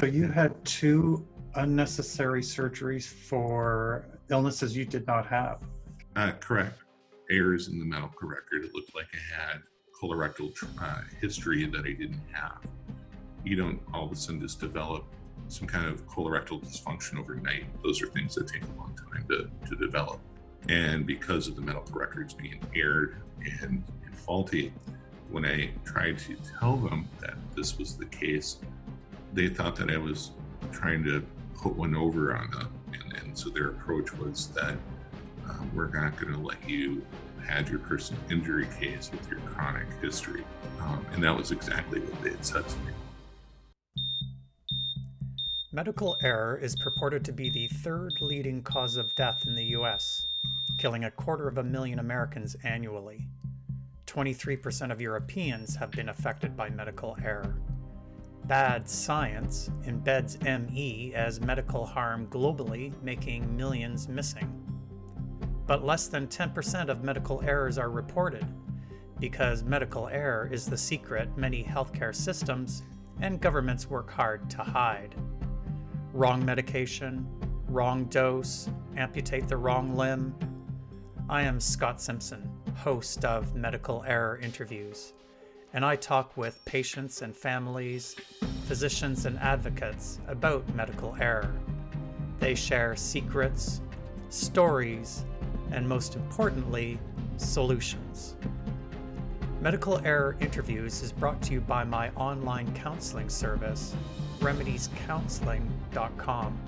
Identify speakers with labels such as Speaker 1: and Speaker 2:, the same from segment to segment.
Speaker 1: So you had two unnecessary surgeries for illnesses you did not have.
Speaker 2: Uh, correct. Errors in the medical record. It looked like I had colorectal uh, history that I didn't have. You don't all of a sudden just develop some kind of colorectal dysfunction overnight. Those are things that take a long time to, to develop. And because of the medical records being aired and, and faulty, when I tried to tell them that this was the case, they thought that I was trying to put one over on them. And, and so their approach was that uh, we're not going to let you had your personal injury case with your chronic history. Um, and that was exactly what they had said to me.
Speaker 3: Medical error is purported to be the third leading cause of death in the US, killing a quarter of a million Americans annually. 23% of Europeans have been affected by medical error. Bad science embeds ME as medical harm globally, making millions missing. But less than 10% of medical errors are reported, because medical error is the secret many healthcare systems and governments work hard to hide wrong medication, wrong dose, amputate the wrong limb. I am Scott Simpson, host of Medical Error Interviews, and I talk with patients and families, physicians and advocates about medical error. They share secrets, stories, and most importantly, solutions. Medical Error Interviews is brought to you by my online counseling service, remediescounseling.com,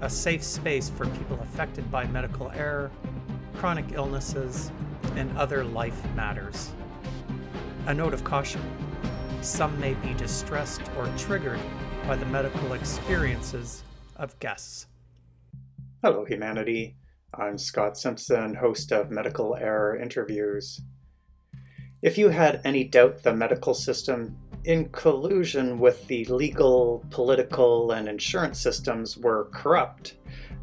Speaker 3: a safe space for people affected by medical error, chronic illnesses, and other life matters. A note of caution some may be distressed or triggered by the medical experiences of guests. Hello, humanity. I'm Scott Simpson, host of Medical Error Interviews. If you had any doubt the medical system in collusion with the legal, political, and insurance systems were corrupt.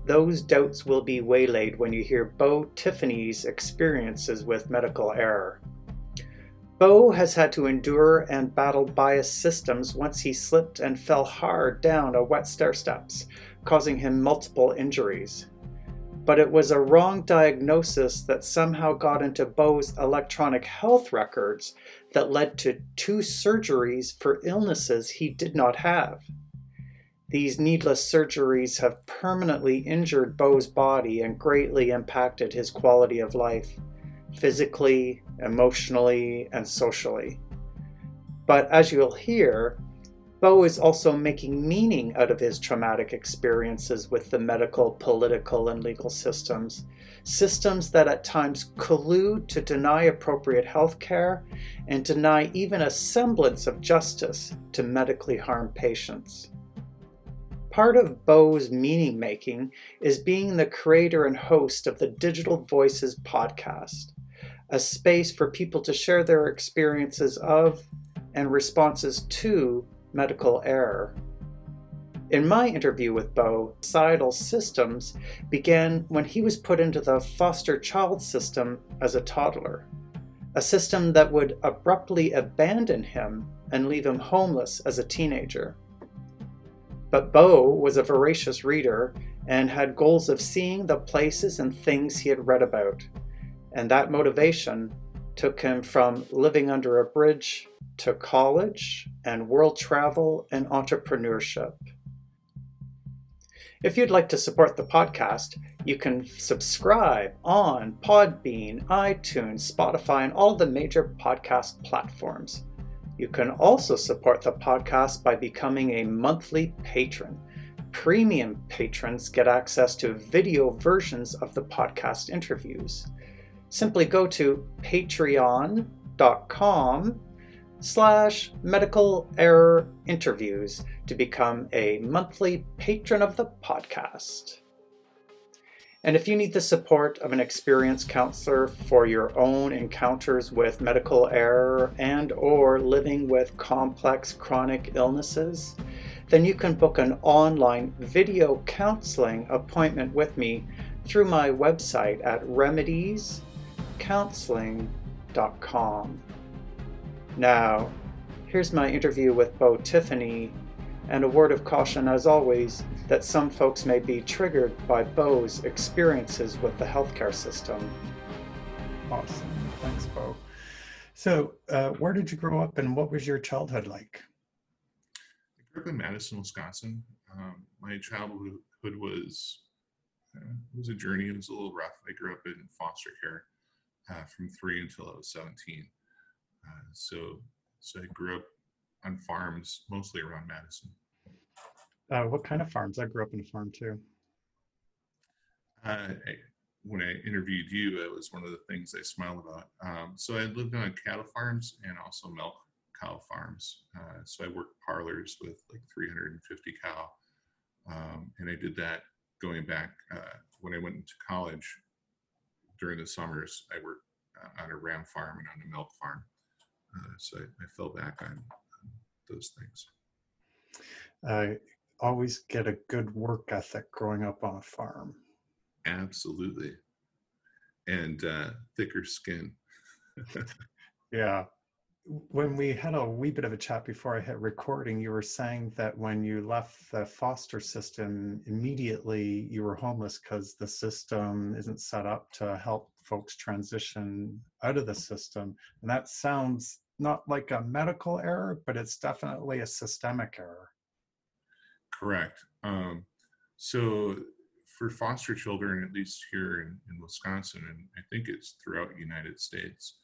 Speaker 3: Those doubts will be waylaid when you hear Bo Tiffany's experiences with medical error. Bo has had to endure and battle biased systems once he slipped and fell hard down a wet stair steps, causing him multiple injuries but it was a wrong diagnosis that somehow got into Bo's electronic health records that led to two surgeries for illnesses he did not have. These needless surgeries have permanently injured Bo's body and greatly impacted his quality of life, physically, emotionally, and socially. But as you'll hear, Bo is also making meaning out of his traumatic experiences with the medical, political, and legal systems. Systems that at times collude to deny appropriate health care and deny even a semblance of justice to medically harmed patients. Part of Bo's meaning making is being the creator and host of the Digital Voices podcast, a space for people to share their experiences of and responses to medical error. In my interview with Bo, societal systems began when he was put into the foster child system as a toddler, a system that would abruptly abandon him and leave him homeless as a teenager. But Bo was a voracious reader and had goals of seeing the places and things he had read about, and that motivation took him from living under a bridge to college and world travel and entrepreneurship. If you'd like to support the podcast, you can subscribe on Podbean, iTunes, Spotify, and all the major podcast platforms. You can also support the podcast by becoming a monthly patron. Premium patrons get access to video versions of the podcast interviews. Simply go to patreon.com slash medical error interviews to become a monthly patron of the podcast. And if you need the support of an experienced counselor for your own encounters with medical error and or living with complex chronic illnesses, then you can book an online video counseling appointment with me through my website at remediescounseling.com. Now, here's my interview with Bo Tiffany
Speaker 4: And a word of caution, as always, that some folks may be triggered by Bo's experiences with the healthcare system.
Speaker 3: Awesome. Thanks, Bo. So, uh, where did you grow up and what was your childhood like?
Speaker 2: I grew up in Madison, Wisconsin. Um, my childhood was uh, it was a journey. It was a little rough. I grew up in foster care uh, from three until I was 17. Uh, so, so I grew up on farms, mostly around Madison.
Speaker 3: Uh, what kind of farms? I grew up in a farm too.
Speaker 2: Uh, I, when I interviewed you, it was one of the things I smiled about. Um, so I lived on cattle farms and also milk cow farms. Uh, so I worked parlors with like 350 cow. Um, and I did that going back uh, when I went into college during the summers. I worked uh, on a ram farm and on a milk farm. Uh, so I, I, fell back on, on those things.
Speaker 3: I always get a good work ethic growing up on a farm.
Speaker 2: Absolutely. And uh, thicker skin.
Speaker 3: yeah. When we had a wee bit of a chat before I hit recording, you were saying that when you left the foster system, immediately you were homeless because the system isn't set up to help folks transition out of the system. And that sounds not like a medical error, but it's definitely a systemic error.
Speaker 2: Correct. Um, so for foster children, at least here in, in Wisconsin, and I think it's throughout the United States,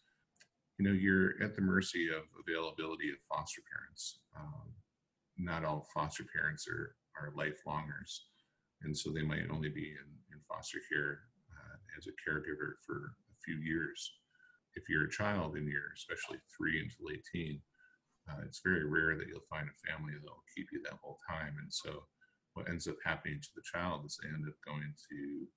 Speaker 2: you know, you're at the mercy of availability of foster parents. Um, not all foster parents are, are lifelongers, and so they might only be in, in foster care uh, as a caregiver for a few years. If you're a child and you're especially three until 18, uh, it's very rare that you'll find a family that will keep you that whole time. And so what ends up happening to the child is they end up going to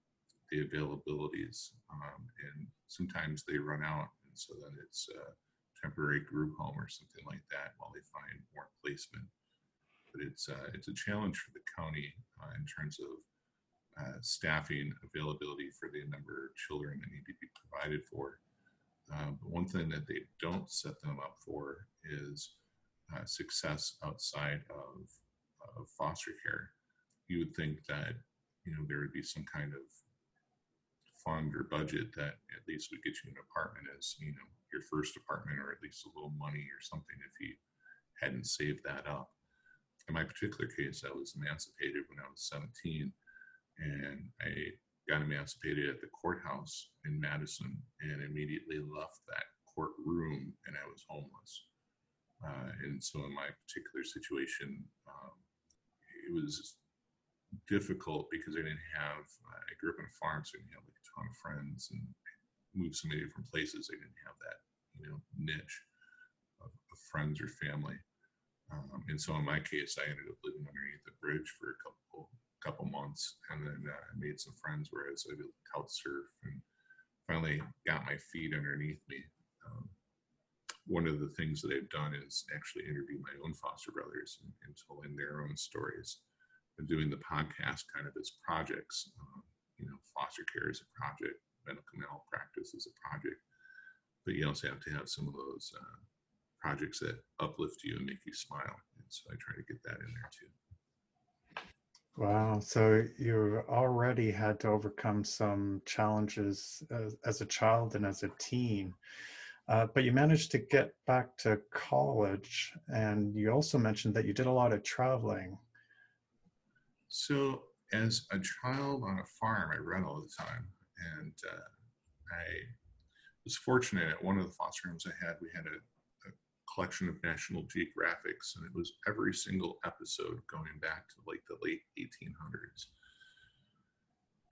Speaker 2: the availabilities um, and sometimes they run out so that it's a temporary group home or something like that while they find more placement. But it's uh, it's a challenge for the county uh, in terms of uh, staffing availability for the number of children that need to be provided for. Um, but one thing that they don't set them up for is uh, success outside of, of foster care. You would think that you know there would be some kind of fund or budget that at least would get you an apartment as you know your first apartment or at least a little money or something if you hadn't saved that up. In my particular case i was emancipated when i was 17 and i got emancipated at the courthouse in madison and immediately left that courtroom and i was homeless. Uh, and so in my particular situation um, it was difficult because I didn't have, uh, I grew up on a farm, so I didn't have like a ton of friends and moved so many different places. I didn't have that, you know, niche of, of friends or family. Um, and so in my case, I ended up living underneath the bridge for a couple couple months, and then uh, I made some friends where I was able to couch surf and finally got my feet underneath me. Um, one of the things that I've done is actually interview my own foster brothers and, and telling their own stories doing the podcast kind of as projects. Um, you know, foster care is a project, medical malpractice is a project, but you also have to have some of those uh, projects that uplift you and make you smile. And so I try to get that in there too.
Speaker 3: Wow. So you've already had to overcome some challenges as, as a child and as a teen. Uh, but you managed to get back to college, and you also mentioned that you did a lot of traveling.
Speaker 2: So, as a child on a farm, I read all the time, and uh, I was fortunate at one of the foster homes I had. We had a, a, collection of National Geographics, and it was every single episode going back to like the late 1800s.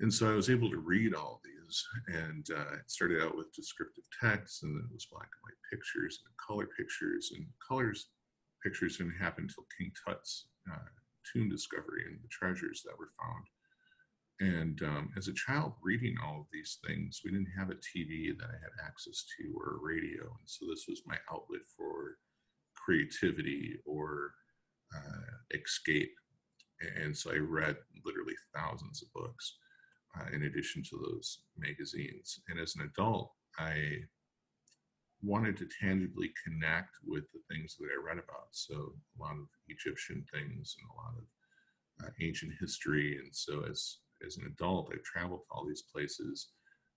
Speaker 2: And so I was able to read all these, and uh, it started out with descriptive text, and then it was black and white pictures and color pictures, and colors pictures didn't happen until King Tut's uh, tomb discovery and the treasures that were found. And um, as a child reading all of these things, we didn't have a TV that I had access to or a radio. And so this was my outlet for creativity or uh, escape. And so I read literally thousands of books uh, in addition to those magazines. And as an adult, I wanted to tangibly connect with the things that I read about. So a lot of Egyptian things and a lot of uh, ancient history. And so as as an adult, I traveled to all these places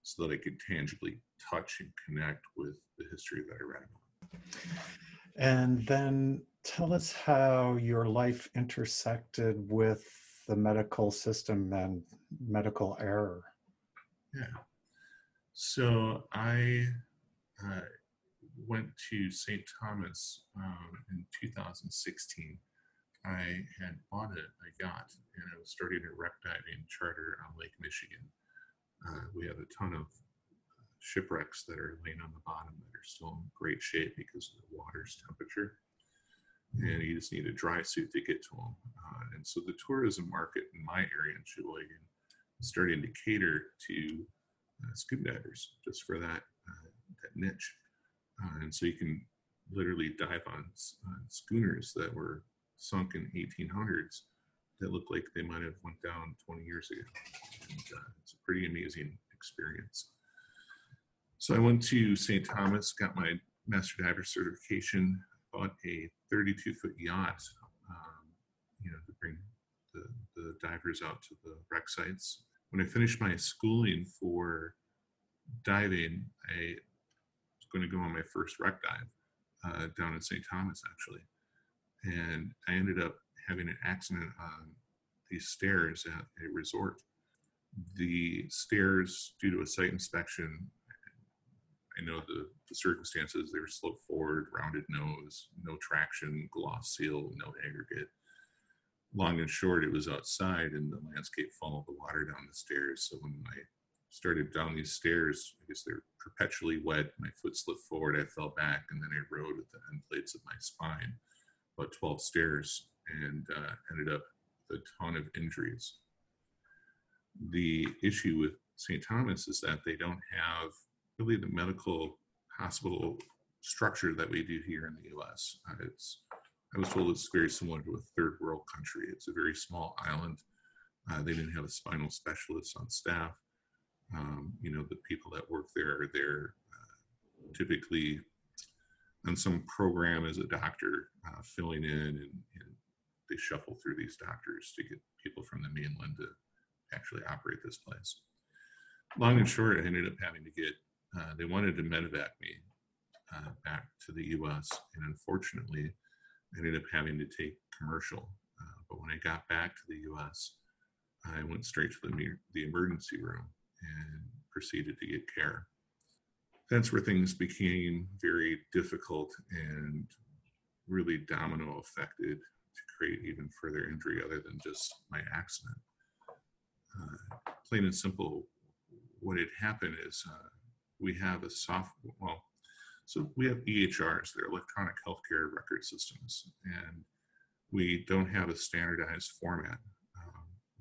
Speaker 2: so that I could tangibly touch and connect with the history that I read about.
Speaker 3: And then tell us how your life intersected with the medical system and medical error.
Speaker 2: Yeah. So I uh, went to St. Thomas um, in 2016. I had bought a, a, yacht and I was starting a wreck diving charter on Lake Michigan. Uh, we have a ton of shipwrecks that are laying on the bottom that are still in great shape because of the water's temperature. And you just need a dry suit to get to them. Uh, and so the tourism market in my area in Sheboygan is starting to cater to uh, scuba divers just for that, uh, that niche. Uh, and so you can literally dive on schooners that were sunk in 1800s that look like they might have went down 20 years ago. And, uh, it's a pretty amazing experience. So I went to St. Thomas, got my master diver certification, bought a 32 foot yacht, um, you know, to bring the, the divers out to the wreck sites. When I finished my schooling for diving, I going to go on my first wreck dive uh, down in St. Thomas, actually. And I ended up having an accident on these stairs at a resort. The stairs, due to a site inspection, I know the, the circumstances, they were sloped forward, rounded nose, no traction, gloss seal, no aggregate. Long and short, it was outside and the landscape followed the water down the stairs. So when I started down these stairs, I guess they're perpetually wet. My foot slipped forward, I fell back, and then I rode at the end plates of my spine, about 12 stairs, and uh, ended up with a ton of injuries. The issue with St. Thomas is that they don't have really the medical hospital structure that we do here in the U.S. Uh, it's I was told it's very similar to a third world country. It's a very small island. Uh, they didn't have a spinal specialist on staff. Um, you know, the people that work there are there uh, typically on some program as a doctor uh, filling in, and, and they shuffle through these doctors to get people from the mainland to actually operate this place. Long and short, I ended up having to get uh, they wanted to medevac me uh, back to the U.S. and unfortunately, I ended up having to take commercial. Uh, but when I got back to the U.S., I went straight to the the emergency room and proceeded to get care. That's where things became very difficult and really domino affected to create even further injury other than just my accident. Uh, plain and simple, what had happened is uh, we have a soft, well, so we have EHRs, they're electronic healthcare record systems, and we don't have a standardized format.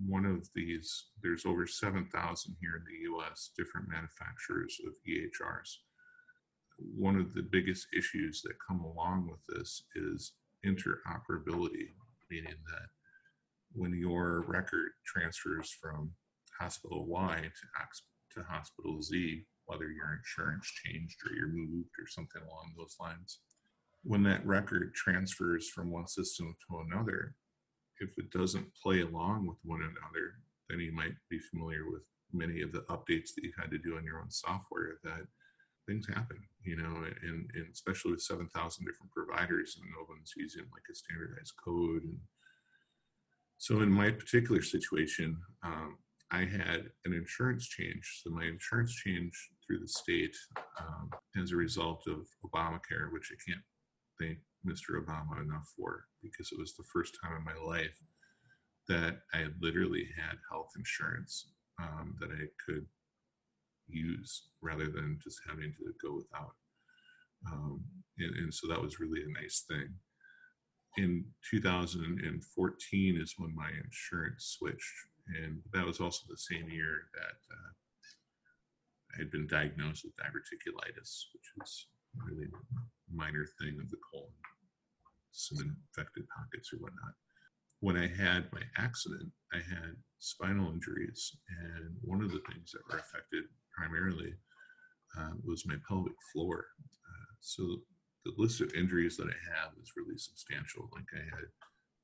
Speaker 2: One of these, there's over 7,000 here in the US, different manufacturers of EHRs. One of the biggest issues that come along with this is interoperability, meaning that when your record transfers from hospital Y to, to hospital Z, whether your insurance changed or you're moved or something along those lines. When that record transfers from one system to another, if it doesn't play along with one another, then you might be familiar with many of the updates that you've had to do on your own software that things happen, you know, and, and especially with 7,000 different providers and no one's using like a standardized code. And so in my particular situation, um, I had an insurance change. So my insurance change through the state um, as a result of Obamacare, which I can't thank Mr. Obama enough for because it was the first time in my life that I literally had health insurance um, that I could use rather than just having to go without. Um, and, and so that was really a nice thing. In 2014 is when my insurance switched, and that was also the same year that uh, I had been diagnosed with diverticulitis, which is really minor thing of the colon, some infected pockets or whatnot. When I had my accident, I had spinal injuries, and one of the things that were affected primarily uh, was my pelvic floor. Uh, so the list of injuries that I have is really substantial. Like I had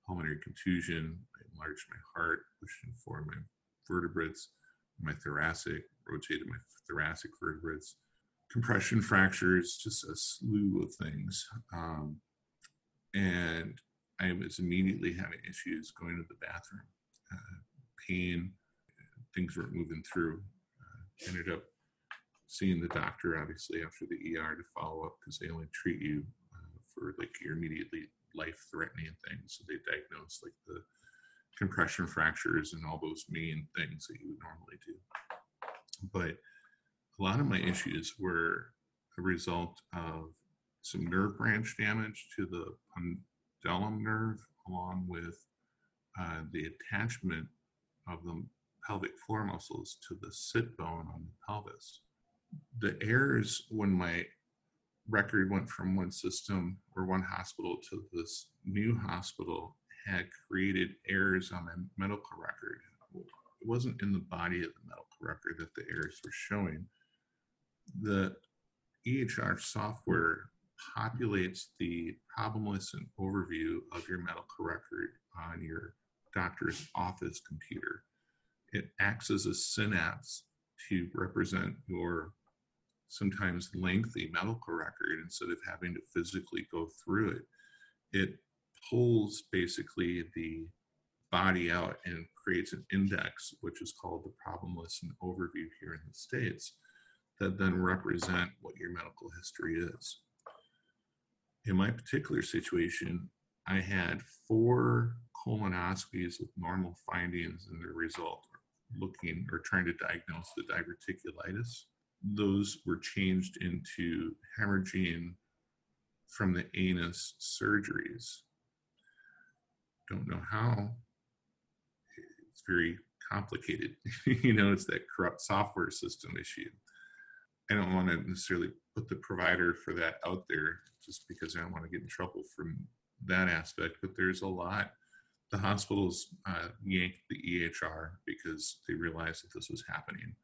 Speaker 2: pulmonary contusion, I enlarged my heart, pushed in four of my vertebrates, my thoracic, rotated my thoracic vertebrates, compression fractures, just a slew of things. Um, and I was immediately having issues going to the bathroom, uh, pain, things weren't moving through. Uh, ended up seeing the doctor, obviously, after the ER to follow up because they only treat you uh, for like your immediately life threatening things. So they diagnose like the compression fractures and all those main things that you would normally do. But a lot of my issues were a result of some nerve branch damage to the pudendum nerve, along with uh, the attachment of the pelvic floor muscles to the sit bone on the pelvis. The errors when my record went from one system or one hospital to this new hospital had created errors on my medical record. It wasn't in the body of the medical record that the errors were showing. The EHR software populates the problem list and overview of your medical record on your doctor's office computer. It acts as a synapse to represent your sometimes lengthy medical record instead of having to physically go through it. It pulls basically the body out and creates an index, which is called the problem list and overview here in the States, that then represent what your medical history is. In my particular situation, I had four colonoscopies with normal findings in the result, looking or trying to diagnose the diverticulitis. Those were changed into hemorrhaging from the anus surgeries don't know how. It's very complicated. you know, it's that corrupt software system issue. I don't want to necessarily put the provider for that out there just because I don't want to get in trouble from that aspect, but there's a lot. The hospitals uh, yanked the EHR because they realized that this was happening.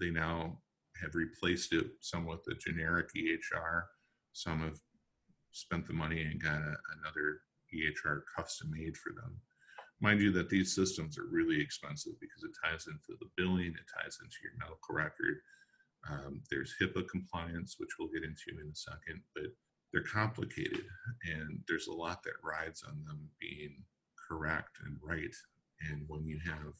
Speaker 2: They now have replaced it somewhat the generic EHR. Some have spent the money and got a, another EHR custom made for them. Mind you, that these systems are really expensive because it ties into the billing, it ties into your medical record. Um, there's HIPAA compliance, which we'll get into in a second, but they're complicated and there's a lot that rides on them being correct and right. And when you have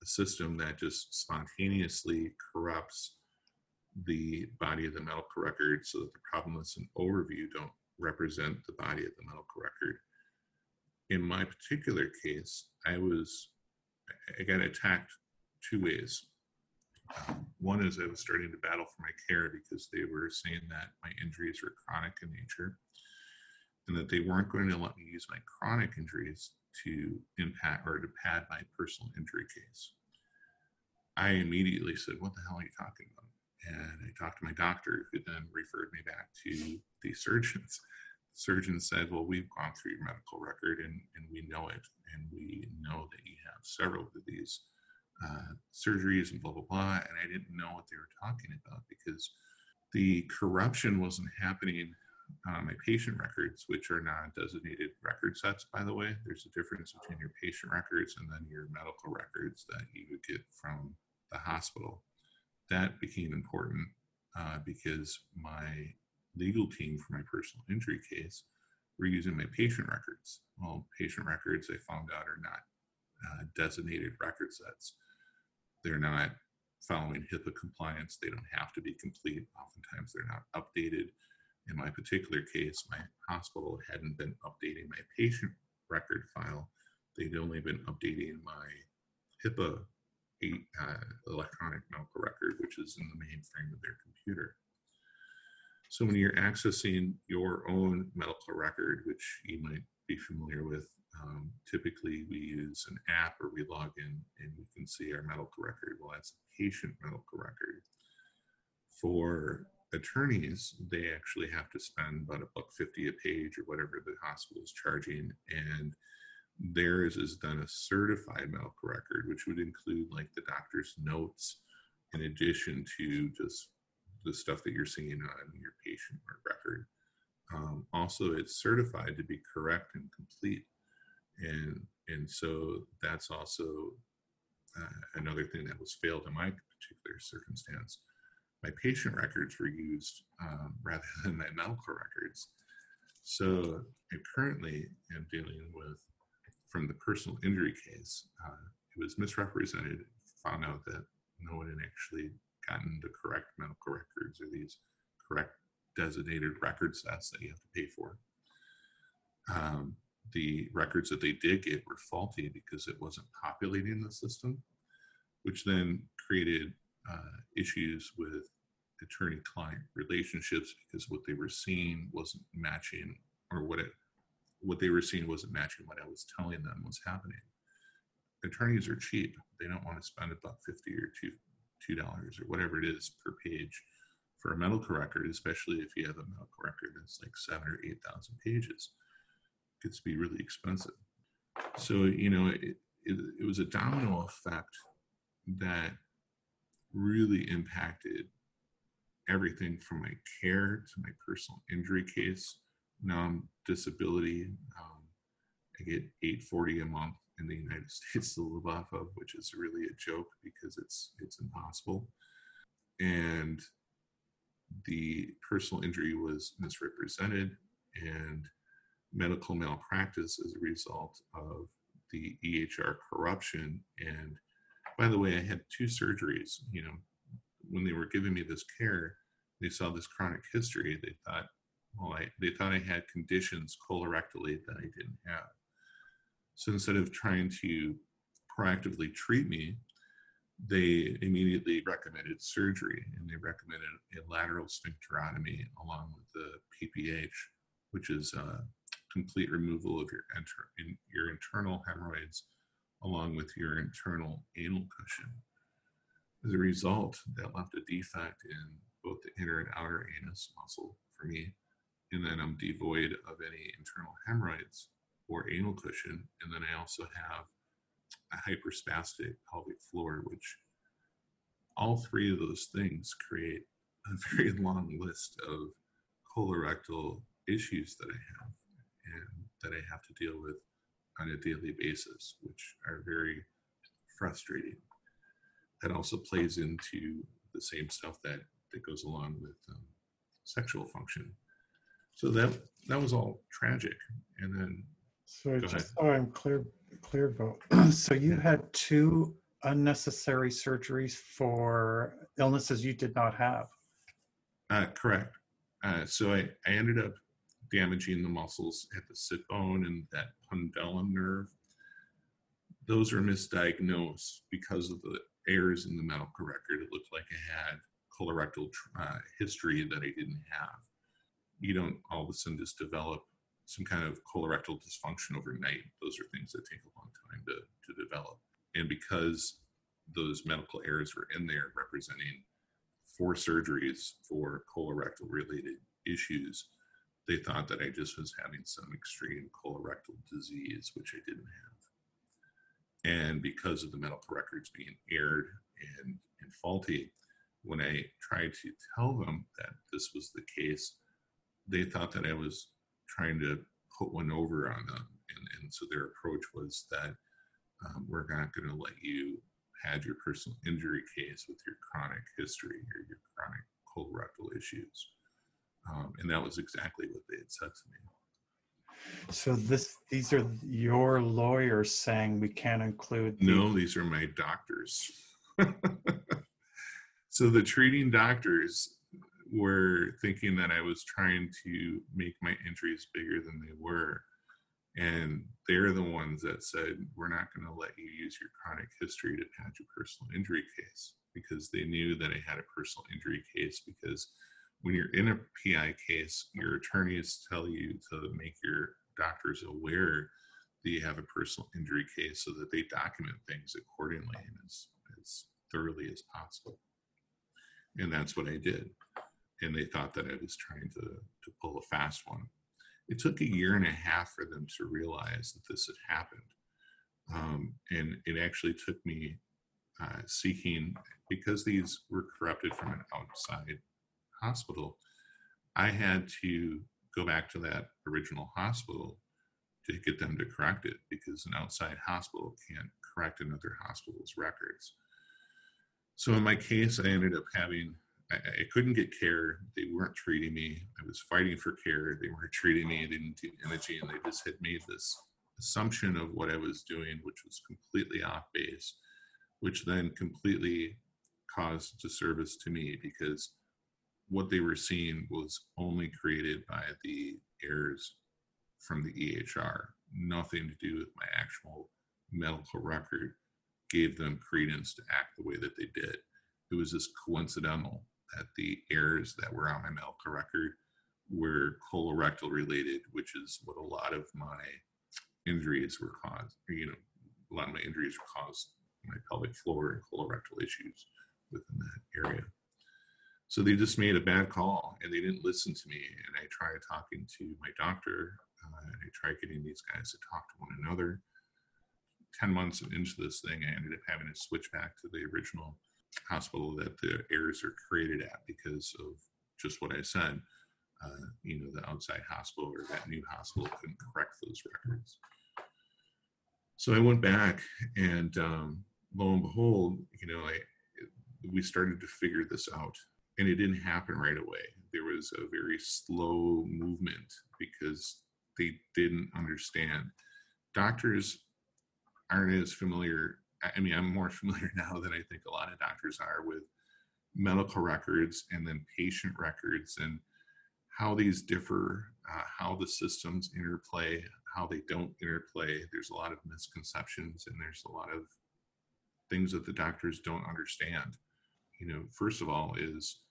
Speaker 2: a system that just spontaneously corrupts the body of the medical record so that the problem list and overview don't represent the body of the medical record, in my particular case, I was, I got attacked two ways. One is I was starting to battle for my care because they were saying that my injuries were chronic in nature and that they weren't going to let me use my chronic injuries to impact or to pad my personal injury case. I immediately said, What the hell are you talking about? And I talked to my doctor, who then referred me back to the surgeons The surgeon said, Well, we've gone through your medical record and, and we know it. And we know that you have several of these uh, surgeries and blah, blah, blah. And I didn't know what they were talking about because the corruption wasn't happening on my patient records, which are not designated record sets, by the way. There's a difference between your patient records and then your medical records that you would get from the hospital. That became important uh, because my legal team for my personal injury case were using my patient records. Well, patient records, I found out, are not uh, designated record sets. They're not following HIPAA compliance. They don't have to be complete. Oftentimes, they're not updated. In my particular case, my hospital hadn't been updating my patient record file. They'd only been updating my HIPAA uh, electronic medical record, which is in the mainframe of their computer. So when you're accessing your own medical record, which you might be familiar with, um, typically we use an app or we log in and we can see our medical record. Well, that's a patient medical record. For attorneys, they actually have to spend about a buck fifty a page or whatever the hospital is charging, and theirs is done a certified medical record, which would include like the doctor's notes, in addition to just the stuff that you're seeing on your patient record. Um, also, it's certified to be correct and complete, and and so that's also uh, another thing that was failed in my particular circumstance. My patient records were used um, rather than my medical records. So I currently am dealing with, from the personal injury case, uh, it was misrepresented, found out that no one had actually gotten the correct medical records or these correct designated record sets that you have to pay for. Um, the records that they did get were faulty because it wasn't populating the system, which then created uh, issues with attorney client relationships because what they were seeing wasn't matching or what it what they were seeing wasn't matching what I was telling them was happening. Attorneys are cheap. They don't want to spend about 50 or two two dollars or whatever it is per page for a medical record, especially if you have a medical record that's like seven or eight thousand pages. Gets to be really expensive. So you know, it, it, it was a domino effect that really impacted everything from my care to my personal injury case. Now I'm disability. Um, I get 840 a month in the United States to live off of, which is really a joke because it's it's impossible. And the personal injury was misrepresented and medical malpractice as a result of the EHR corruption. And by the way, I had two surgeries. You know, when they were giving me this care, they saw this chronic history. They thought, well, I, they thought I had conditions colorectally that I didn't have. So instead of trying to proactively treat me, they immediately recommended surgery and they recommended a lateral sphincterotomy along with the PPH, which is a complete removal of your, enter, in, your internal hemorrhoids along with your internal anal cushion. As a result, that left a defect in both the inner and outer anus muscle for me, and then I'm devoid of any internal hemorrhoids or anal cushion, and then I also have a hyperspastic pelvic floor, which all three of those things create a very long list of colorectal issues that I have that I have to deal with on a daily basis, which are very frustrating. That also plays into the same stuff that that goes along with um, sexual function. So that that was all tragic, and then
Speaker 3: So just so I'm clear, clear about, so you had two unnecessary surgeries for illnesses you did not have.
Speaker 2: Uh, correct. Uh, so I, I ended up damaging the muscles at the sit bone and that pudendum nerve. Those are misdiagnosed because of the errors in the medical record. It looked like I had colorectal uh, history that I didn't have. You don't all of a sudden just develop some kind of colorectal dysfunction overnight. Those are things that take a long time to, to develop. And because those medical errors were in there representing four surgeries for colorectal related issues, they thought that I just was having some extreme colorectal disease, which I didn't have. And because of the medical records being aired and, and faulty, when I tried to tell them that this was the case, they thought that I was trying to put one over on them. And, and so their approach was that um, we're not going to let you have your personal injury case with your chronic history or your chronic colorectal issues. Um, and that was exactly what they had said to me.
Speaker 3: So this, these are your lawyers saying we can't include. the-
Speaker 2: No, these are my doctors. so the treating doctors were thinking that I was trying to make my injuries bigger than they were. And they're the ones that said, we're not going to let you use your chronic history to patch a personal injury case because they knew that I had a personal injury case. Because when you're in a PI case, your attorneys tell you to make your doctors aware that you have a personal injury case so that they document things accordingly and as, as thoroughly as possible. And that's what I did. And they thought that I was trying to, to pull a fast one. It took a year and a half for them to realize that this had happened. Um, and it actually took me uh, seeking, because these were corrupted from an outside hospital, I had to go back to that original hospital to get them to correct it because an outside hospital can't correct another hospital's records. So in my case, I ended up having, I, I, couldn't get care. They weren't treating me. I was fighting for care. They weren't treating me. They didn't do imaging. And they just had made this assumption of what I was doing, which was completely off base, which then completely caused disservice to me because what they were seeing was only created by the errors from the EHR, nothing to do with my actual medical record gave them credence to act the way that they did. It was just coincidental that the errors that were on my medical record were colorectal related, which is what a lot of my injuries were caused. You know, a lot of my injuries were caused my pelvic floor and colorectal issues within that area. So they just made a bad call and they didn't listen to me. And I tried talking to my doctor uh, and I tried getting these guys to talk to one another. 10 months into this thing, I ended up having to switch back to the original hospital that the errors are created at because of just what I said. Uh, you know, the outside hospital or that new hospital couldn't correct those records. So I went back and um, lo and behold, you know, I, we started to figure this out and it didn't happen right away. There was a very slow movement because they didn't understand. Doctors aren't as familiar. I mean, I'm more familiar now than I think a lot of doctors are with medical records and then patient records and how these differ, uh, how the systems interplay, how they don't interplay. There's a lot of misconceptions and there's a lot of things that the doctors don't understand you know, first of all, is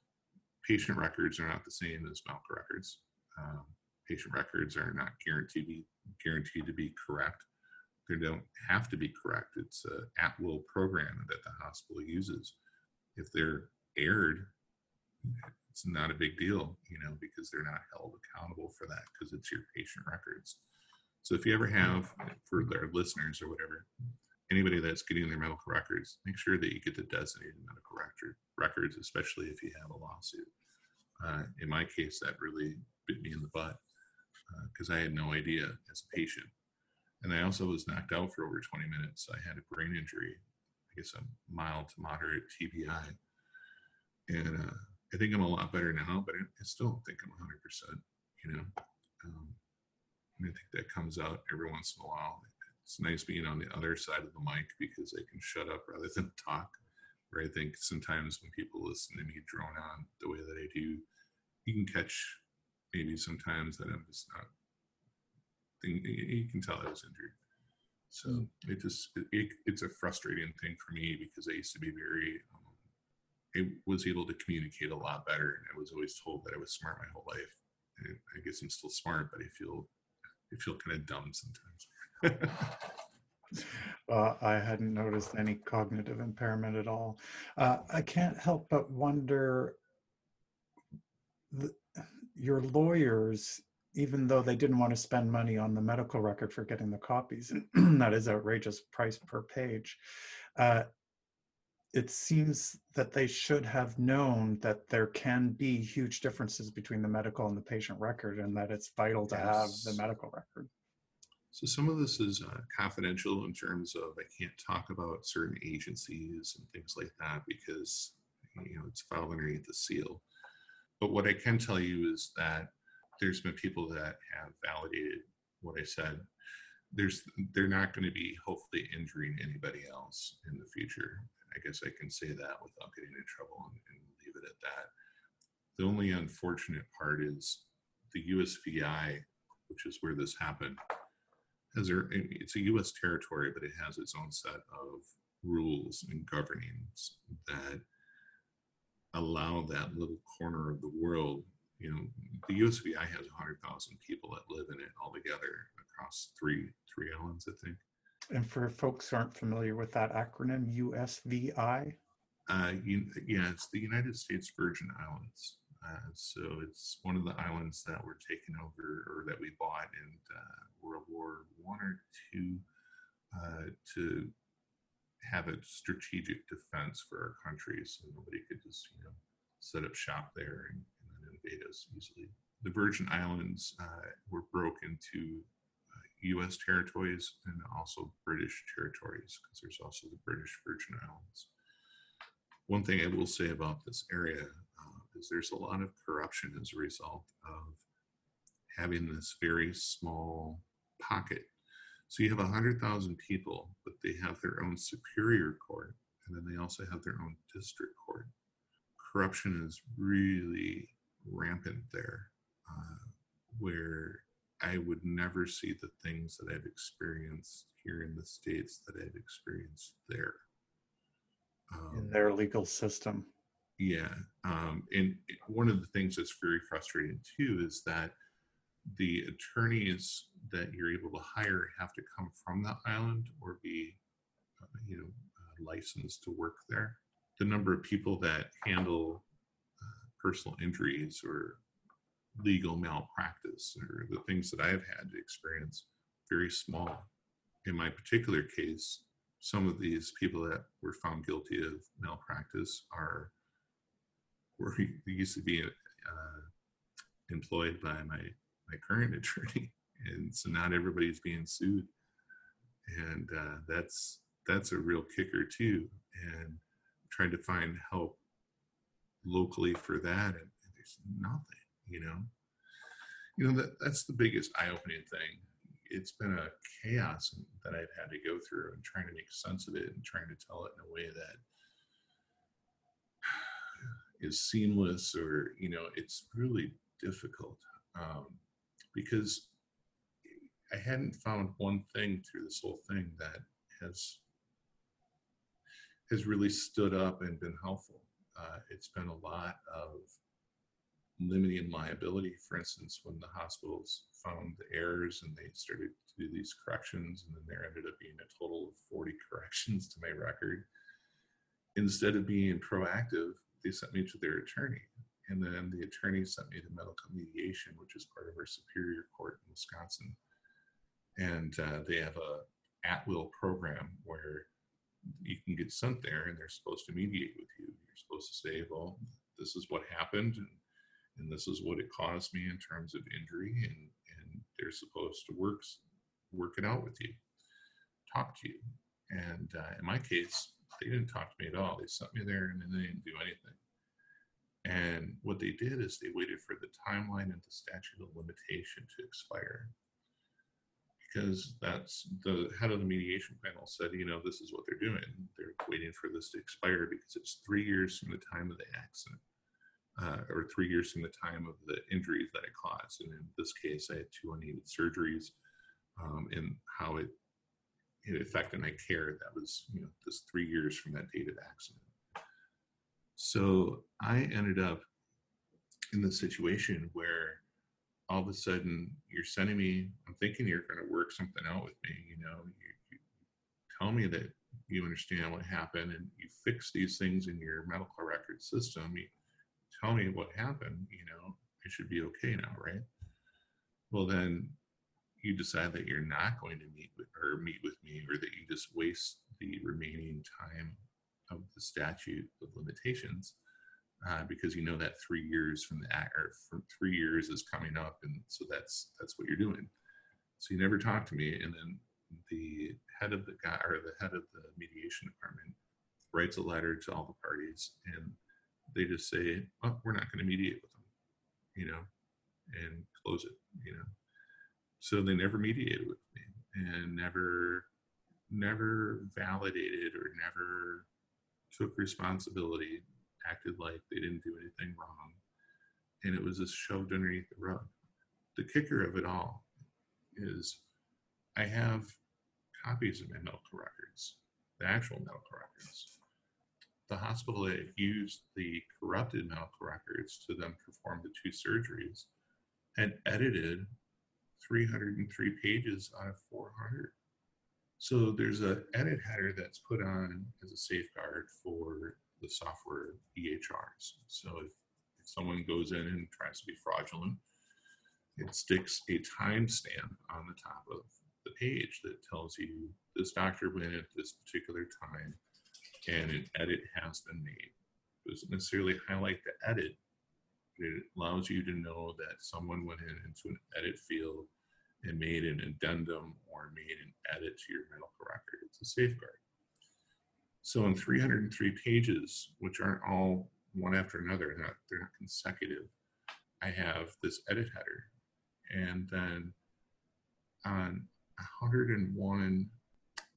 Speaker 2: patient records are not the same as medical records. Um, patient records are not guaranteed be guaranteed to be correct. They don't have to be correct. It's an at-will program that the hospital uses. If they're erred, it's not a big deal, you know, because they're not held accountable for that because it's your patient records. So if you ever have, for their listeners or whatever, anybody that's getting their medical records, make sure that you get the designated medical record, records, especially if you have a lawsuit. Uh, in my case, that really bit me in the butt because uh, I had no idea as a patient. And I also was knocked out for over 20 minutes. I had a brain injury, I guess a mild to moderate TBI. And uh, I think I'm a lot better now, but I, still don't think I'm 100%, you know. Um, I think that comes out every once in a while it's nice being on the other side of the mic because I can shut up rather than talk. Where I think sometimes when people listen to me drone on the way that I do, you can catch maybe sometimes that I'm just not. You can tell I was injured. So mm. it just it, it, it's a frustrating thing for me because I used to be very. Um, I was able to communicate a lot better, and I was always told that I was smart my whole life. And I guess I'm still smart, but I feel I feel kind of dumb sometimes.
Speaker 3: Uh, I hadn't noticed any cognitive impairment at all. Uh, I can't help but wonder the, your lawyers, even though they didn't want to spend money on the medical record for getting the copies, that is outrageous price per page. Uh, it seems that they should have known that there can be huge differences between the medical and the patient record and that it's vital to yes. have the medical record.
Speaker 2: So some of this is uh, confidential in terms of I can't talk about certain agencies and things like that because you know it's filed underneath the seal. But what I can tell you is that there's been people that have validated what I said. There's they're not going to be hopefully injuring anybody else in the future. I guess I can say that without getting in trouble and, and leave it at that. The only unfortunate part is the USVI, which is where this happened has there, it's a U.S. territory, but it has its own set of rules and governings that allow that little corner of the world. You know, the USVI has 100,000 people that live in it altogether across three three islands, I think.
Speaker 3: And for folks who aren't familiar with that acronym, USVI.
Speaker 2: Uh, you, yeah, it's the United States Virgin Islands. Uh, so it's one of the islands that were taken over or that we bought in uh, World War One or two uh, to have a strategic defense for our country, so nobody could just you know set up shop there and, and us easily. The Virgin Islands uh, were broken into U.S. Uh, territories and also British territories because there's also the British Virgin Islands. One thing I will say about this area is there's a lot of corruption as a result of having this very small pocket. So you have 100,000 people, but they have their own superior court, and then they also have their own district court. Corruption is really rampant there, uh, where I would never see the things that I've experienced here in the States that I've experienced there.
Speaker 3: Um, in their legal system.
Speaker 2: Yeah. Um, and one of the things that's very frustrating too is that the attorneys that you're able to hire have to come from the island or be, uh, you know, uh, licensed to work there. The number of people that handle uh, personal injuries or legal malpractice or the things that I've had to experience very small. In my particular case, some of these people that were found guilty of malpractice are were used to be uh, employed by my my current attorney, and so not everybody's being sued, and uh, that's that's a real kicker too. And trying to find help locally for that, and, there's nothing, you know. You know that that's the biggest eye-opening thing. It's been a chaos that I've had to go through and trying to make sense of it and trying to tell it in a way that is seamless or you know it's really difficult um, because I hadn't found one thing through this whole thing that has has really stood up and been helpful. Uh, it's been a lot of limiting liability. For instance, when the hospitals found the errors and they started to do these corrections, and then there ended up being a total of 40 corrections to my record. Instead of being proactive, they sent me to their attorney and then the attorney sent me to medical mediation, which is part of our superior court in Wisconsin. And uh, they have a at will program where you can get sent there and they're supposed to mediate with you. You're supposed to say, well, this is what happened and, and this is what it caused me in terms of injury. And, and they're supposed to work, work it out with you, talk to you. And uh, in my case, they didn't talk to me at all. They sent me there and then they didn't do anything. And what they did is they waited for the timeline and the statute of limitation to expire. Because that's the head of the mediation panel said, you know, this is what they're doing. They're waiting for this to expire because it's three years from the time of the accident, uh, or three years from the time of the injuries that it caused. And in this case, I had two unneeded surgeries, um, and how it it affected my care. That was, you know, just three years from that date of accident. So I ended up in the situation where all of a sudden you're sending me, I'm thinking you're going to work something out with me. You know, you, you tell me that you understand what happened and you fix these things in your medical record system. You tell me what happened, you know, it should be okay now, right? Well, then you decide that you're not going to meet with or meet with me or that you just waste the remaining time of the statute of limitations uh, because you know that three years from the act or from three years is coming up, and so that's that's what you're doing. So you never talk to me, and then the head of the guy or the head of the mediation department writes a letter to all the parties, and they just say, "Well, we're not going to mediate with them," you know, and close it, you know. So they never mediated with me, and never, never validated or never took responsibility, acted like they didn't do anything wrong, and it was just shoved underneath the rug. The kicker of it all is I have copies of my medical records, the actual medical records. The hospital had used the corrupted medical records to then perform the two surgeries and edited 303 pages out of 400. So there's a edit header that's put on as a safeguard for the software EHRs. So if, if someone goes in and tries to be fraudulent, it sticks a timestamp on the top of the page that tells you this doctor went at this particular time and an edit has been made. It doesn't necessarily highlight the edit, It allows you to know that someone went in into an edit field and made an addendum or made an edit to your medical record. It's a safeguard. So in 303 pages, which aren't all one after another, not they're not consecutive, I have this edit header. And then on 101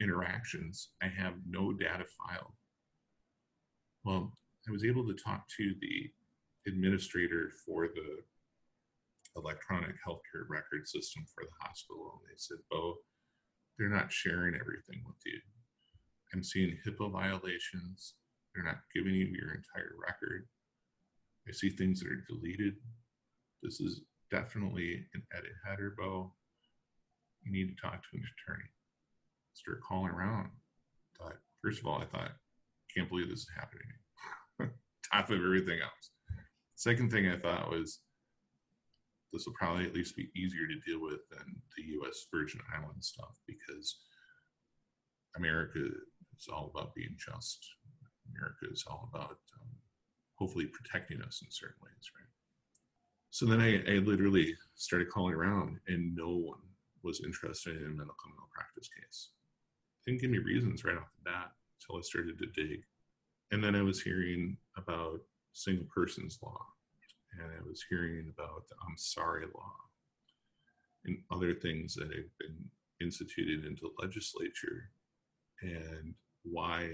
Speaker 2: interactions, I have no data file. Well, I was able to talk to the administrator for the electronic healthcare record system for the hospital, and they said, "Bo, they're not sharing everything with you. I'm seeing HIPAA violations. They're not giving you your entire record. I see things that are deleted. This is definitely an edit header, Bo. You need to talk to an attorney." Start calling around. Thought, first of all, I thought, can't believe this is happening. Top of everything else. Second thing I thought was this will probably at least be easier to deal with than the U.S. Virgin Islands stuff because America is all about being just. America is all about um, hopefully protecting us in certain ways, right? So then I, I literally started calling around, and no one was interested in a medical malpractice case. Didn't give me reasons right off the bat until I started to dig. And then I was hearing about single persons law, and I was hearing about the I'm sorry law, and other things that have been instituted into legislature, and why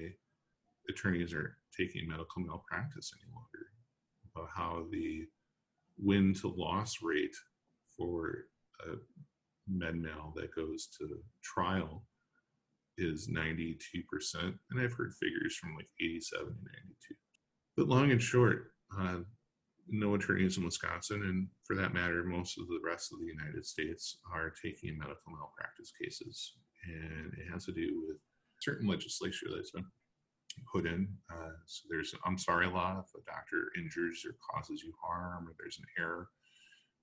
Speaker 2: attorneys aren't taking medical malpractice any longer, about how the win to loss rate for a med mal that goes to trial is 92%. And I've heard figures from like 87 to 92. But long and short, uh, no attorneys in Wisconsin, and for that matter, most of the rest of the United States are taking medical malpractice cases. And it has to do with certain legislation that's been put in. Uh, so there's an I'm sorry law if a doctor injures or causes you harm or there's an error.